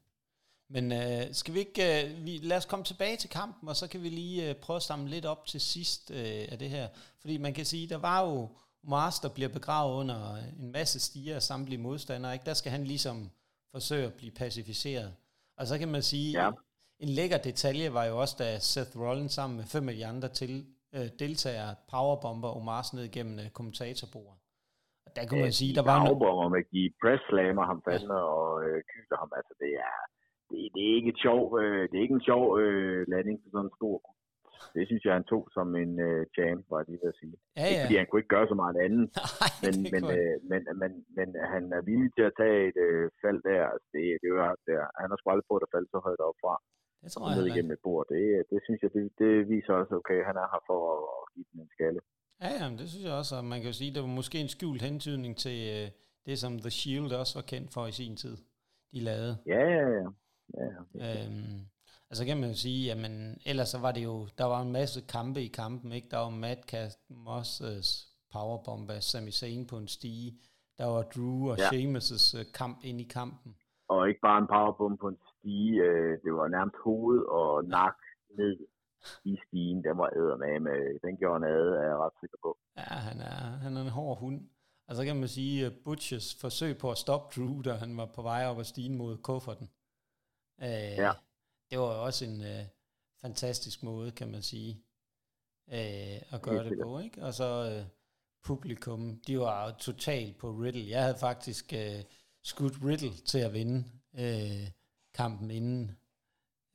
Men øh, skal vi ikke, øh, vi, lad os komme tilbage til kampen, og så kan vi lige øh, prøve at samle lidt op til sidst øh, af det her. Fordi man kan sige, der var jo Mars, der bliver begravet under en masse stiger af samtlige modstandere. Ikke? Der skal han ligesom forsøge at blive pacificeret. Og så kan man sige, ja. en lækker detalje var jo også, da Seth Rollins sammen med fem af de andre til, øh, deltagere powerbomber Omars ned gennem øh, kommentatorbordet. Og der kunne man sige, der var... Powerbomber med de press slammer ham fandme og øh, kyler ham. Altså det er det, det er ikke et sjov, øh, det er ikke en sjov øh, landing for sådan en stor det synes jeg, han tog som en øh, champ, var det at sige. Ja, ja. Ikke fordi han kunne ikke gøre så meget andet, Nej, men, men, øh, men, men, men, han er villig til at tage et øh, fald der. Altså, det, det var, der. Han har sgu aldrig på at falde så højt op fra. Det tror jeg ned igennem et bord. Det, det synes jeg, det, det viser også, okay, han er her for at, give den en skalle. Ja, ja, det synes jeg også, og man kan jo sige, det var måske en skjult hentydning til øh, det, som The Shield også var kendt for i sin tid, de lavede. Ja, ja, ja. Ja, øhm, altså kan man jo sige, jamen ellers så var det jo, der var en masse kampe i kampen, ikke? Der var Madcast, Mosses powerbomb af Sami Zayn på en stige. Der var Drew og ja. Sheamus' uh, kamp ind i kampen. Og ikke bare en powerbomb på en stige, øh, det var nærmest hoved og nak ned i stigen. Den var med, den gjorde en ad, er jeg ret sikker på. Ja, han er, han er en hård hund. Og så kan man sige, at Butchers forsøg på at stoppe Drew, da han var på vej op ad stigen mod kufferten. Øh, ja. Det var også en øh, fantastisk måde, kan man sige, øh, at gøre det på. Ikke? Og så øh, publikum, de var totalt på Riddle. Jeg havde faktisk øh, skudt Riddle til at vinde øh, kampen inden,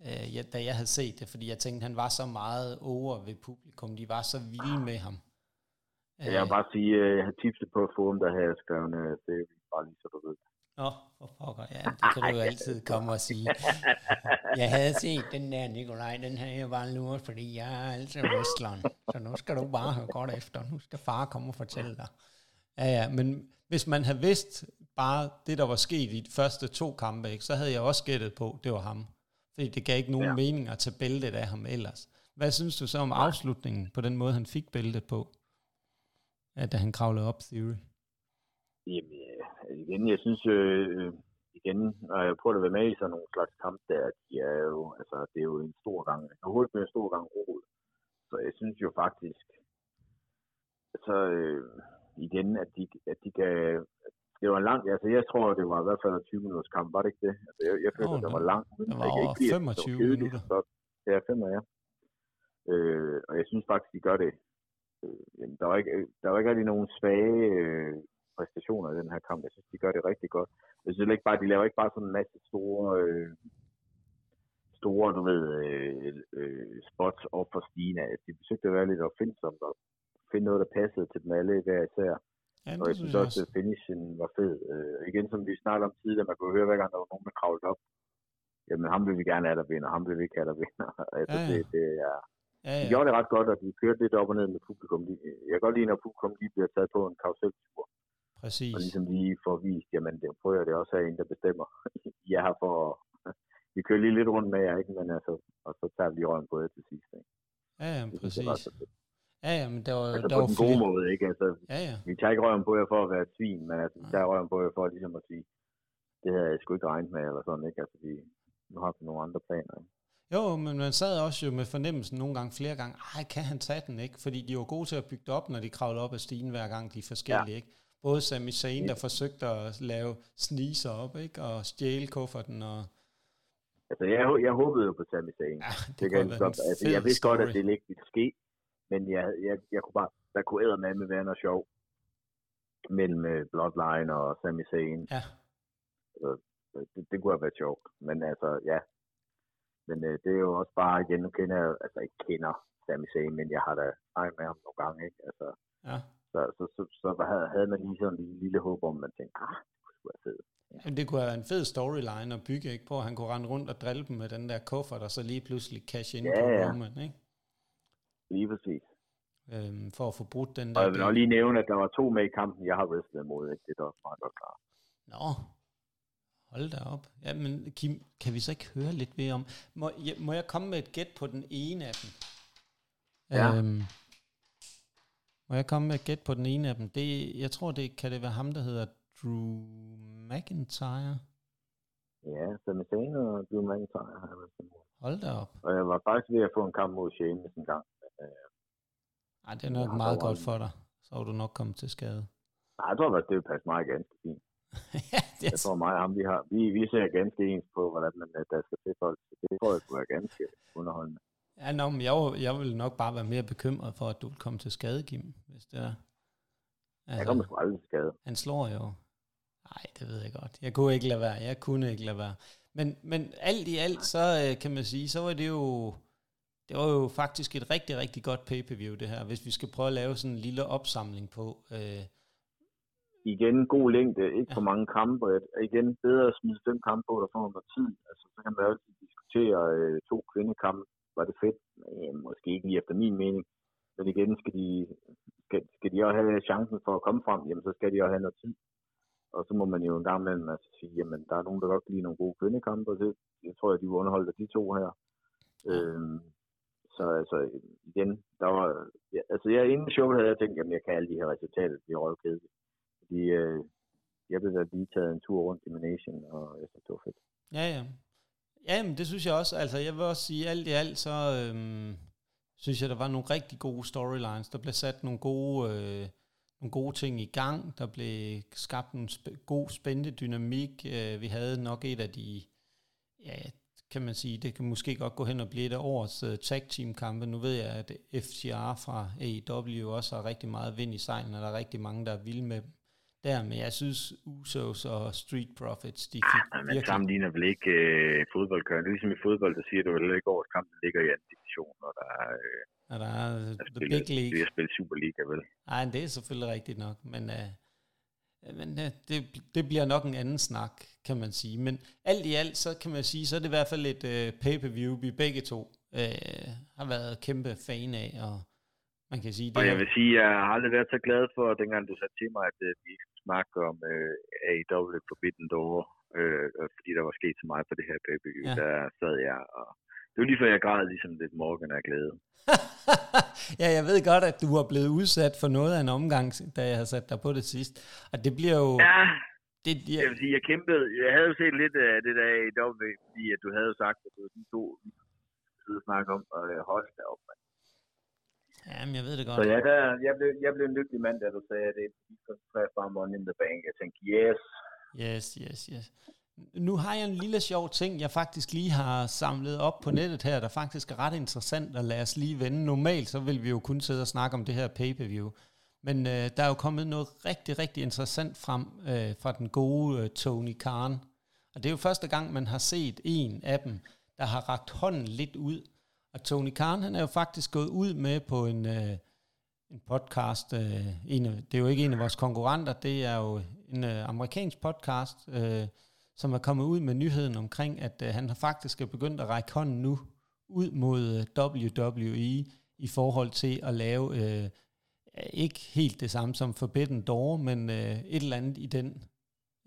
øh, ja, da jeg havde set det, fordi jeg tænkte, han var så meget over ved publikum. De var så vilde med ham. Jeg vil bare sige, at jeg har tipset på at få ham, der havde skrevet det, bare lige så du ved. Nå, for pokker. Ja, det, kan du jo altid komme og sige. Jeg havde set den der, Nikolaj, den her jeg bare luret, fordi jeg er altid wrestleren. Så nu skal du bare høre godt efter. Nu skal far komme og fortælle dig. Ja, ja, men hvis man havde vidst bare det, der var sket i de første to kampe, ikke, så havde jeg også gættet på, det var ham. Fordi det gav ikke nogen ja. mening at tage bæltet af ham ellers. Hvad synes du så om afslutningen på den måde, han fik bæltet på? Ja, da han kravlede op Theory. Jamen, igen, jeg synes, øh, igen, når jeg prøver at være med i sådan nogle slags kamp der, de er jo, altså, det er jo en stor gang, har med en stor gang rod. Så jeg synes jo faktisk, så øh, igen, at de, at de kan, det var langt, altså jeg tror, det var i hvert fald 20 minutters kamp, var det ikke det? Altså, jeg, jeg følte, oh, det var langt. Det var over ikke 25 det minutter. Så, ja, 5 ja. Øh, og jeg synes faktisk, de gør det. Øh, der, var ikke, der var ikke rigtig nogen svage øh, præstationer i den her kamp. Jeg synes, de gør det rigtig godt. Jeg synes ikke bare, de laver ikke bare sådan en masse store, øh, store, du ved, øh, øh, spots op for Stina. De forsøgte at være lidt opfindsomt og finde noget, der passede til dem alle hver især. Ja, og jeg synes også, at finishen var fed. Øh, igen, som vi snakkede om tidligere, man kunne høre, hver gang der var nogen, der kravlede op. Jamen, ham vil vi gerne have, der vinder. Ham vil vi ikke have, der vinder. altså, ja, ja. Det, det er, ja, ja. De gjorde det ret godt, og de kørte lidt op og ned med publikum. Jeg kan godt lide, når publikum lige bliver taget på en karuseltur. Præcis. Og ligesom lige får vist, jamen det prøver det også en, der bestemmer. jeg har for vi kører lige lidt rundt med jer, ikke? Men altså, og så tager vi lige røven på det til sidst. Ikke? Ja, ja, det præcis. Ja, ja, men der var, altså der på var den gode måde, ikke? Altså, ja, ja. Vi tager ikke røven på jer for at være svin, men altså, vi tager røven på jer for ligesom at sige, det havde jeg sgu ikke regnet med, eller sådan, ikke? Altså, vi, nu har vi nogle andre planer, ikke? Jo, men man sad også jo med fornemmelsen nogle gange, flere gange, ej, kan han tage den, ikke? Fordi de var gode til at bygge det op, når de kravlede op ad stigen hver gang, de er forskellige, ja. ikke? Både Sami Zayn, der forsøgte at lave sneezer op, ikke? Og stjæle kufferten og... Altså, jeg, jeg håbede jo på Sami Zayn. Ja, det, det kan godt, altså, jeg vidste godt, at det ikke ville ske, men jeg, jeg, jeg kunne bare, der kunne med med være noget sjov mellem uh, Bloodline og Sami Zayn. Ja. Så, det, det kunne have været sjovt, men altså, ja. Men uh, det er jo også bare, igen, nu kender jeg, altså ikke kender Sami Zayn, men jeg har da snakket med ham nogle gange, ikke? Altså, ja. Så, så, så, så havde, havde man lige sådan en lille håb om, at man tænkte, ah, det kunne være fedt. Ja. det kunne være en fed storyline at bygge, ikke? På, at han kunne rende rundt og drille dem med den der kuffert, og så lige pludselig cash ind ja, på ja. Roman, ikke? Lige præcis. Øhm, for at få brudt den der... Og jeg vil også lige nævne, at der var to med i kampen, jeg har wrestlet imod, ikke? Det er da også meget godt klart. Nå, hold da op. Ja, men Kim, kan vi så ikke høre lidt ved om... Må, jeg, må jeg komme med et gæt på den ene af dem? Ja. Øhm, må jeg komme med et gæt på den ene af dem? Det, jeg tror, det kan det være ham, der hedder Drew McIntyre. Ja, Sami Zayn og Drew McIntyre har jeg Hold da op. Og jeg var faktisk ved at få en kamp mod Sheamus en gang. Øh, Ej, det er nok meget godt for dig. Så er du nok kommet til skade. Nej, jeg tror at det vil passe mig ganske fint. ja, det Jeg tror mig og ham, vi, har, vi, vi ser ganske ens på, hvordan man, der skal til folk. Det tror jeg skulle være ganske underholdende. Ja, no, men jeg, jeg vil nok bare være mere bekymret for, at du vil komme til skade, Kim, hvis det er. Altså, jeg kommer sgu aldrig til skade. Han slår jo. Nej, det ved jeg godt. Jeg kunne ikke lade være. Jeg kunne ikke lade være. Men, men alt i alt, så øh, kan man sige, så var det jo, det var jo faktisk et rigtig, rigtig godt pay-per-view, det her, hvis vi skal prøve at lave sådan en lille opsamling på. Øh, igen, god længde, ikke ja. for mange kampe. Igen, bedre at smide fem kampe på, der får noget tid. Altså, så kan man altid diskutere øh, to kvindekampe var det fedt. Ja, måske ikke lige efter min mening. Men igen, skal de, skal, skal de også have chancen for at komme frem, jamen så skal de også have noget tid. Og så må man jo en gang imellem altså, sige, jamen der er nogen, der godt kan lide nogle gode kvindekampe, og det jeg tror jeg, de var underholdt af de to her. Øhm, så altså, igen, der var, ja, altså jeg inden showet havde jeg tænkt, at jeg kan alle de her resultater, de er røvkedelige. Fordi øh, jeg blev lige taget en tur rundt i Manation, og jeg synes, det var fedt. Ja, ja. Ja, men det synes jeg også. Altså, jeg vil også sige, alt i alt, så øhm, synes jeg, der var nogle rigtig gode storylines. Der blev sat nogle gode, øh, nogle gode ting i gang. Der blev skabt en sp- god, spændende dynamik. Øh, vi havde nok et af de, ja, kan man sige, det kan måske godt gå hen og blive et af årets uh, tag team kampe. Nu ved jeg, at FCR fra AEW også har rigtig meget vind i sejlen, og der er rigtig mange, der er vilde med dem der, men jeg synes Usos og Street Profits, de fik ah, men virkelig... sammenligner vel ikke øh, fodboldkøren. Ligesom i fodbold, der siger du vel ikke årets kamp, der ligger i anden division, og der er... Øh, og der er der the spiller, big league. Det er Superliga, vel? Nej, det er selvfølgelig rigtigt nok, men... Øh, Men øh, det, det bliver nok en anden snak, kan man sige. Men alt i alt, så kan man sige, så er det i hvert fald et uh, pay-per-view, vi begge to uh, har været kæmpe fan af, og man kan sige... Det og jeg vil sige, jeg har aldrig været så glad for, dengang du sagde til mig, at uh, vi skulle snakke om uh, AEW Forbidden Door, uh, fordi der var sket så meget på det her pay-per-view. Ja. Der sad jeg og det var lige før jeg græd ligesom lidt Morgan af glæde. ja, jeg ved godt, at du var blevet udsat for noget af en omgang, da jeg har sat dig på det sidst. Og det bliver jo... Ja, det, jeg, jeg vil sige, jeg kæmpede. Jeg havde jo set lidt af det der i W, fordi at du havde sagt, at du var de to sidde og snakke om, og jeg holdt derop. Man. Jamen, jeg ved det godt. Så ja, der, jeg, blev, jeg blev en lykkelig mand, da du sagde, at det er bare Money in the Bank. Jeg tænkte, yes. Yes, yes, yes. Nu har jeg en lille sjov ting, jeg faktisk lige har samlet op på nettet her, der faktisk er ret interessant, og lad os lige vende. Normalt så vil vi jo kun sidde og snakke om det her pay-per-view. Men øh, der er jo kommet noget rigtig, rigtig interessant frem øh, fra den gode øh, Tony Khan. Og det er jo første gang, man har set en af dem, der har ragt hånden lidt ud. Og Tony Khan, han er jo faktisk gået ud med på en, øh, en podcast. Øh, en af, det er jo ikke en af vores konkurrenter, det er jo en øh, amerikansk podcast, øh, som er kommet ud med nyheden omkring, at øh, han faktisk er begyndt at række hånden nu ud mod øh, WWE i forhold til at lave øh, ikke helt det samme som Forbidden Door, men øh, et eller andet i den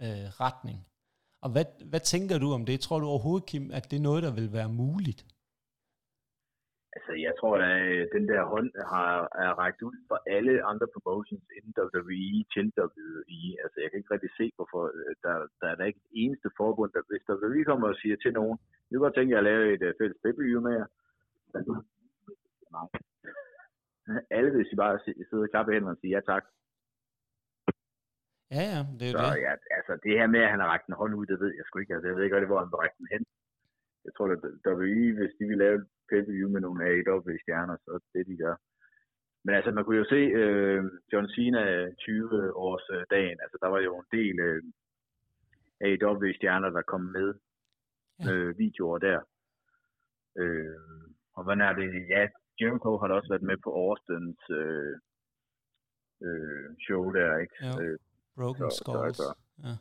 øh, retning. Og hvad, hvad tænker du om det? Tror du overhovedet, Kim, at det er noget, der vil være muligt? Altså, jeg tror, at øh, den der hånd har, er rækket ud for alle andre promotions inden WWE til WWE. Altså, jeg kan ikke rigtig se, hvorfor øh, der, der er der ikke et eneste forbund, der hvis WWE kommer og siger til nogen, jeg kunne godt tænke jer at lave et uh, fælles pay med jer. Nej. Alle vil bare sidde og klappe hænderne og sige ja tak. Ja, ja, det er så, det. Ja, altså, det her med, at han har rækket en hånd ud, det ved jeg sgu ikke. Altså, jeg ved ikke hvor han vil række den hen jeg tror, at WWE, hvis de vil lave pay-per-view med nogle AEW-stjerner, så det, de gør. Men altså, man kunne jo se øh, John Cena 20 års øh, dagen. Altså, der var jo en del øh, AEW-stjerner, der kom med øh, videoer der. Øh, og hvordan er det? Ja, Jericho har da også været med på Austins øh, øh, show der, ikke? Ja. Øh, Broken så, Skulls. Så, altså, ja.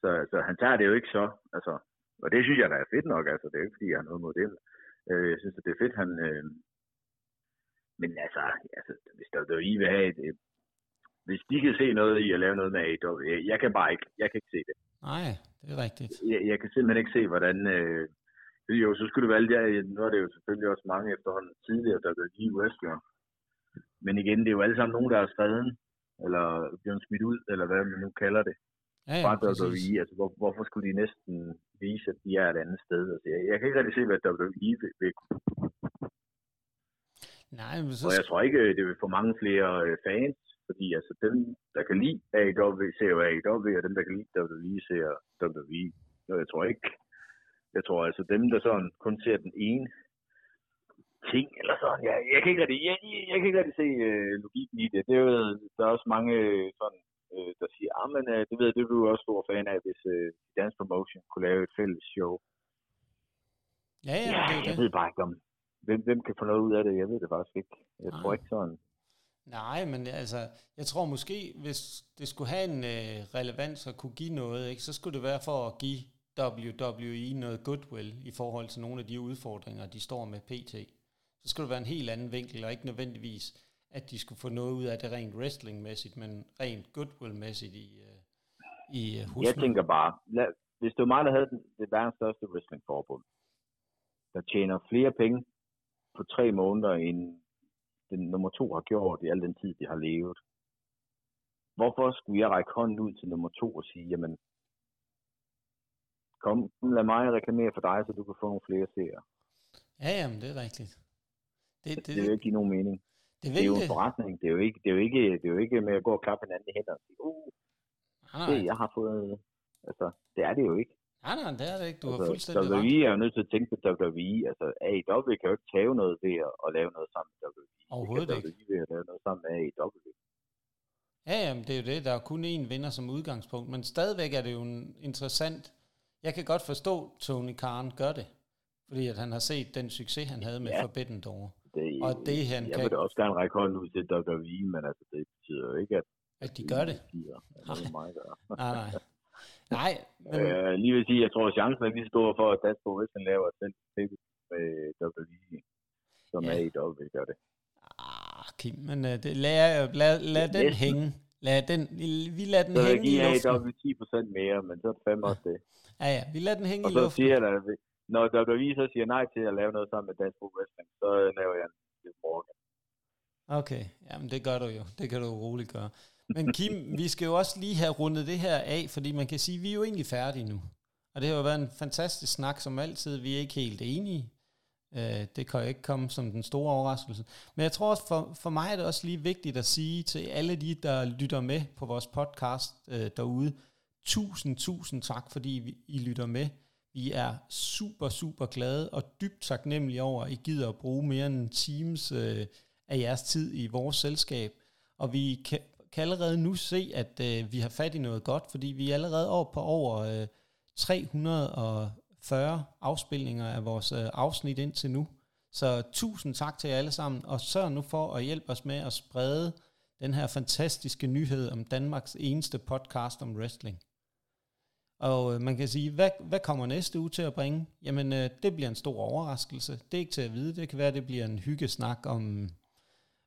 så, så han tager det jo ikke så. Altså, og det synes jeg, der er fedt nok, altså. Det er ikke, fordi jeg har noget mod det. Øh, jeg synes, at det er fedt, han... Øh, men altså, altså hvis der er I vil have et, hvis de kan se noget i at lave noget med AEW, jeg, kan bare ikke, jeg kan ikke se det. Nej, det er rigtigt. Jeg, jeg kan simpelthen ikke se, hvordan, øh, jo, så skulle det være der, nu er det jo selvfølgelig også mange efterhånden tidligere, der er lige wrestler. Men igen, det er jo alle sammen nogen, der er skrevet, eller blevet smidt ud, eller hvad man nu kalder det. Ja, ja, Bare WWE, altså hvor, hvorfor skulle de næsten vise, at de er et andet sted? Altså, jeg, jeg kan ikke rigtig se, hvad WWE vil, vil Nej, men så... Og jeg tror ikke, det vil få mange flere øh, fans, fordi altså dem, der kan lide AEW, ser jo AEW, og dem, der kan lide WWE, ser WWE. Så jeg tror ikke, jeg tror altså dem, der sådan kun ser den ene ting, eller sådan, jeg, jeg kan ikke rigtig, jeg, jeg, jeg kan ikke rigtig se øh, logikken i det. det er jo, der er også mange sådan øh, der siger, ah, men øh, det ved jeg, det er du også stor fan af, hvis øh, Dance Promotion kunne lave et fælles show. Ja, ja, ja det er jeg det. ved bare ikke om, hvem, hvem kan få noget ud af det, jeg ved det faktisk ikke. Jeg Nej. tror ikke sådan. Nej, men altså, jeg tror måske, hvis det skulle have en øh, relevans og kunne give noget, ikke, så skulle det være for at give WWE noget goodwill i forhold til nogle af de udfordringer, de står med PT. Så skulle det være en helt anden vinkel, og ikke nødvendigvis at de skulle få noget ud af det rent wrestlingmæssigt, men rent goodwill-mæssigt i, uh, i uh, Jeg tænker bare, lad, hvis det var mig, der havde den, det verdens største wrestlingforbund, der tjener flere penge på tre måneder, end den nummer to har gjort i al den tid, de har levet. Hvorfor skulle jeg række hånden ud til nummer to og sige, jamen, kom, lad mig reklamere for dig, så du kan få nogle flere seere. Ja, jamen, det er rigtigt. Det, det, det vil ikke give nogen mening. Det, det er jo en forretning. Det er jo, ikke, det, er jo ikke, det er jo ikke med at gå og klappe hinanden i hænder og sige, uh, se, jeg har fået... Altså, det er det jo ikke. Nej, nej, det er det ikke. Du altså, har fuldstændig WWE ret. er jo nødt til at tænke på WWE. Altså, AEW kan jo ikke tage noget ved at, at lave noget sammen med WWE. Overhovedet ikke. WWE ved at lave noget sammen med AEW. Ja, jamen, det er jo det. Der er kun én vinder som udgangspunkt. Men stadigvæk er det jo en interessant... Jeg kan godt forstå, at Tony Khan gør det. Fordi at han har set den succes, han havde med ja. Forbidden Door. Det, og det han jeg kan... vil da også gerne række hånden ud til WWE, men altså, det betyder jo ikke, at At de gør det? Det mig gøre. nej, nej. Nej, men... øh, lige vil sige, jeg tror, at chancen er lige stor for, at Dansk Wrestling laver selv med WWE, som ja. er i W, gør det. Ah, Kim, men uh, det, lad, lad, lad den næsten. hænge. Lad den, vi lader den så hænge i luften. Så vil 10% mere, men så er det fandme også det. Ja, ja, vi lader den hænge og i luften. Og så siger jeg, når WWE så siger nej til at lave noget sammen med Dansk Wrestling, så øh, laver jeg en morgen. Okay, jamen det gør du jo. Det kan du roligt gøre. Men Kim, vi skal jo også lige have rundet det her af, fordi man kan sige, at vi er jo egentlig færdige nu. Og det har jo været en fantastisk snak, som altid. Vi er ikke helt enige. Øh, det kan jo ikke komme som den store overraskelse. Men jeg tror også, for, for mig er det også lige vigtigt at sige til alle de, der lytter med på vores podcast øh, derude, tusind, tusind tak, fordi I lytter med. Vi er super, super glade og dybt taknemmelige over, at I gider at bruge mere end en times øh, af jeres tid i vores selskab. Og vi kan, kan allerede nu se, at øh, vi har fat i noget godt, fordi vi er allerede over på over øh, 340 afspilninger af vores øh, afsnit indtil nu. Så tusind tak til jer alle sammen, og sørg nu for at hjælpe os med at sprede den her fantastiske nyhed om Danmarks eneste podcast om wrestling. Og øh, man kan sige, hvad, hvad kommer næste uge til at bringe? Jamen, øh, det bliver en stor overraskelse. Det er ikke til at vide. Det kan være, det bliver en hyggesnak om,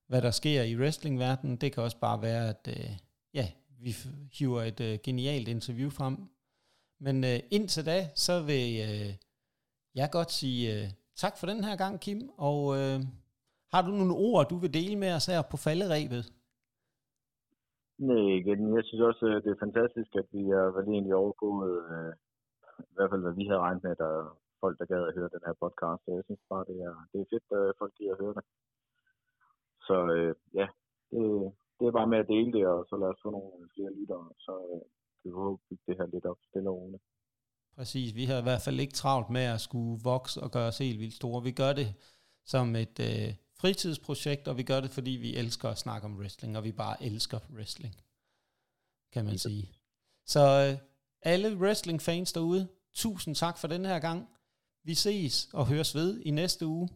hvad der sker i wrestlingverdenen. Det kan også bare være, at øh, ja, vi hiver et øh, genialt interview frem. Men øh, indtil da, så vil øh, jeg godt sige øh, tak for den her gang, Kim. Og øh, har du nogle ord, du vil dele med os her på falderæbet? Nej, igen. Jeg synes også, øh, det er fantastisk, at vi er vel egentlig overgået, øh, i hvert fald hvad vi havde regnet med, at der er folk, der gad at høre den her podcast. Så jeg synes bare, det er, det er fedt, at folk gider at høre det. Så øh, ja, det, det er bare med at dele det, og så lad os få nogle flere lyttere, så øh, kan vi håbe bygge det her lidt op stille og roligt. Præcis, vi har i hvert fald ikke travlt med at skulle vokse og gøre os helt vildt store. Vi gør det som et øh, fritidsprojekt, og vi gør det, fordi vi elsker at snakke om wrestling, og vi bare elsker wrestling, kan man sige. Så øh, alle wrestling-fans derude, tusind tak for den her gang. Vi ses og høres ved i næste uge.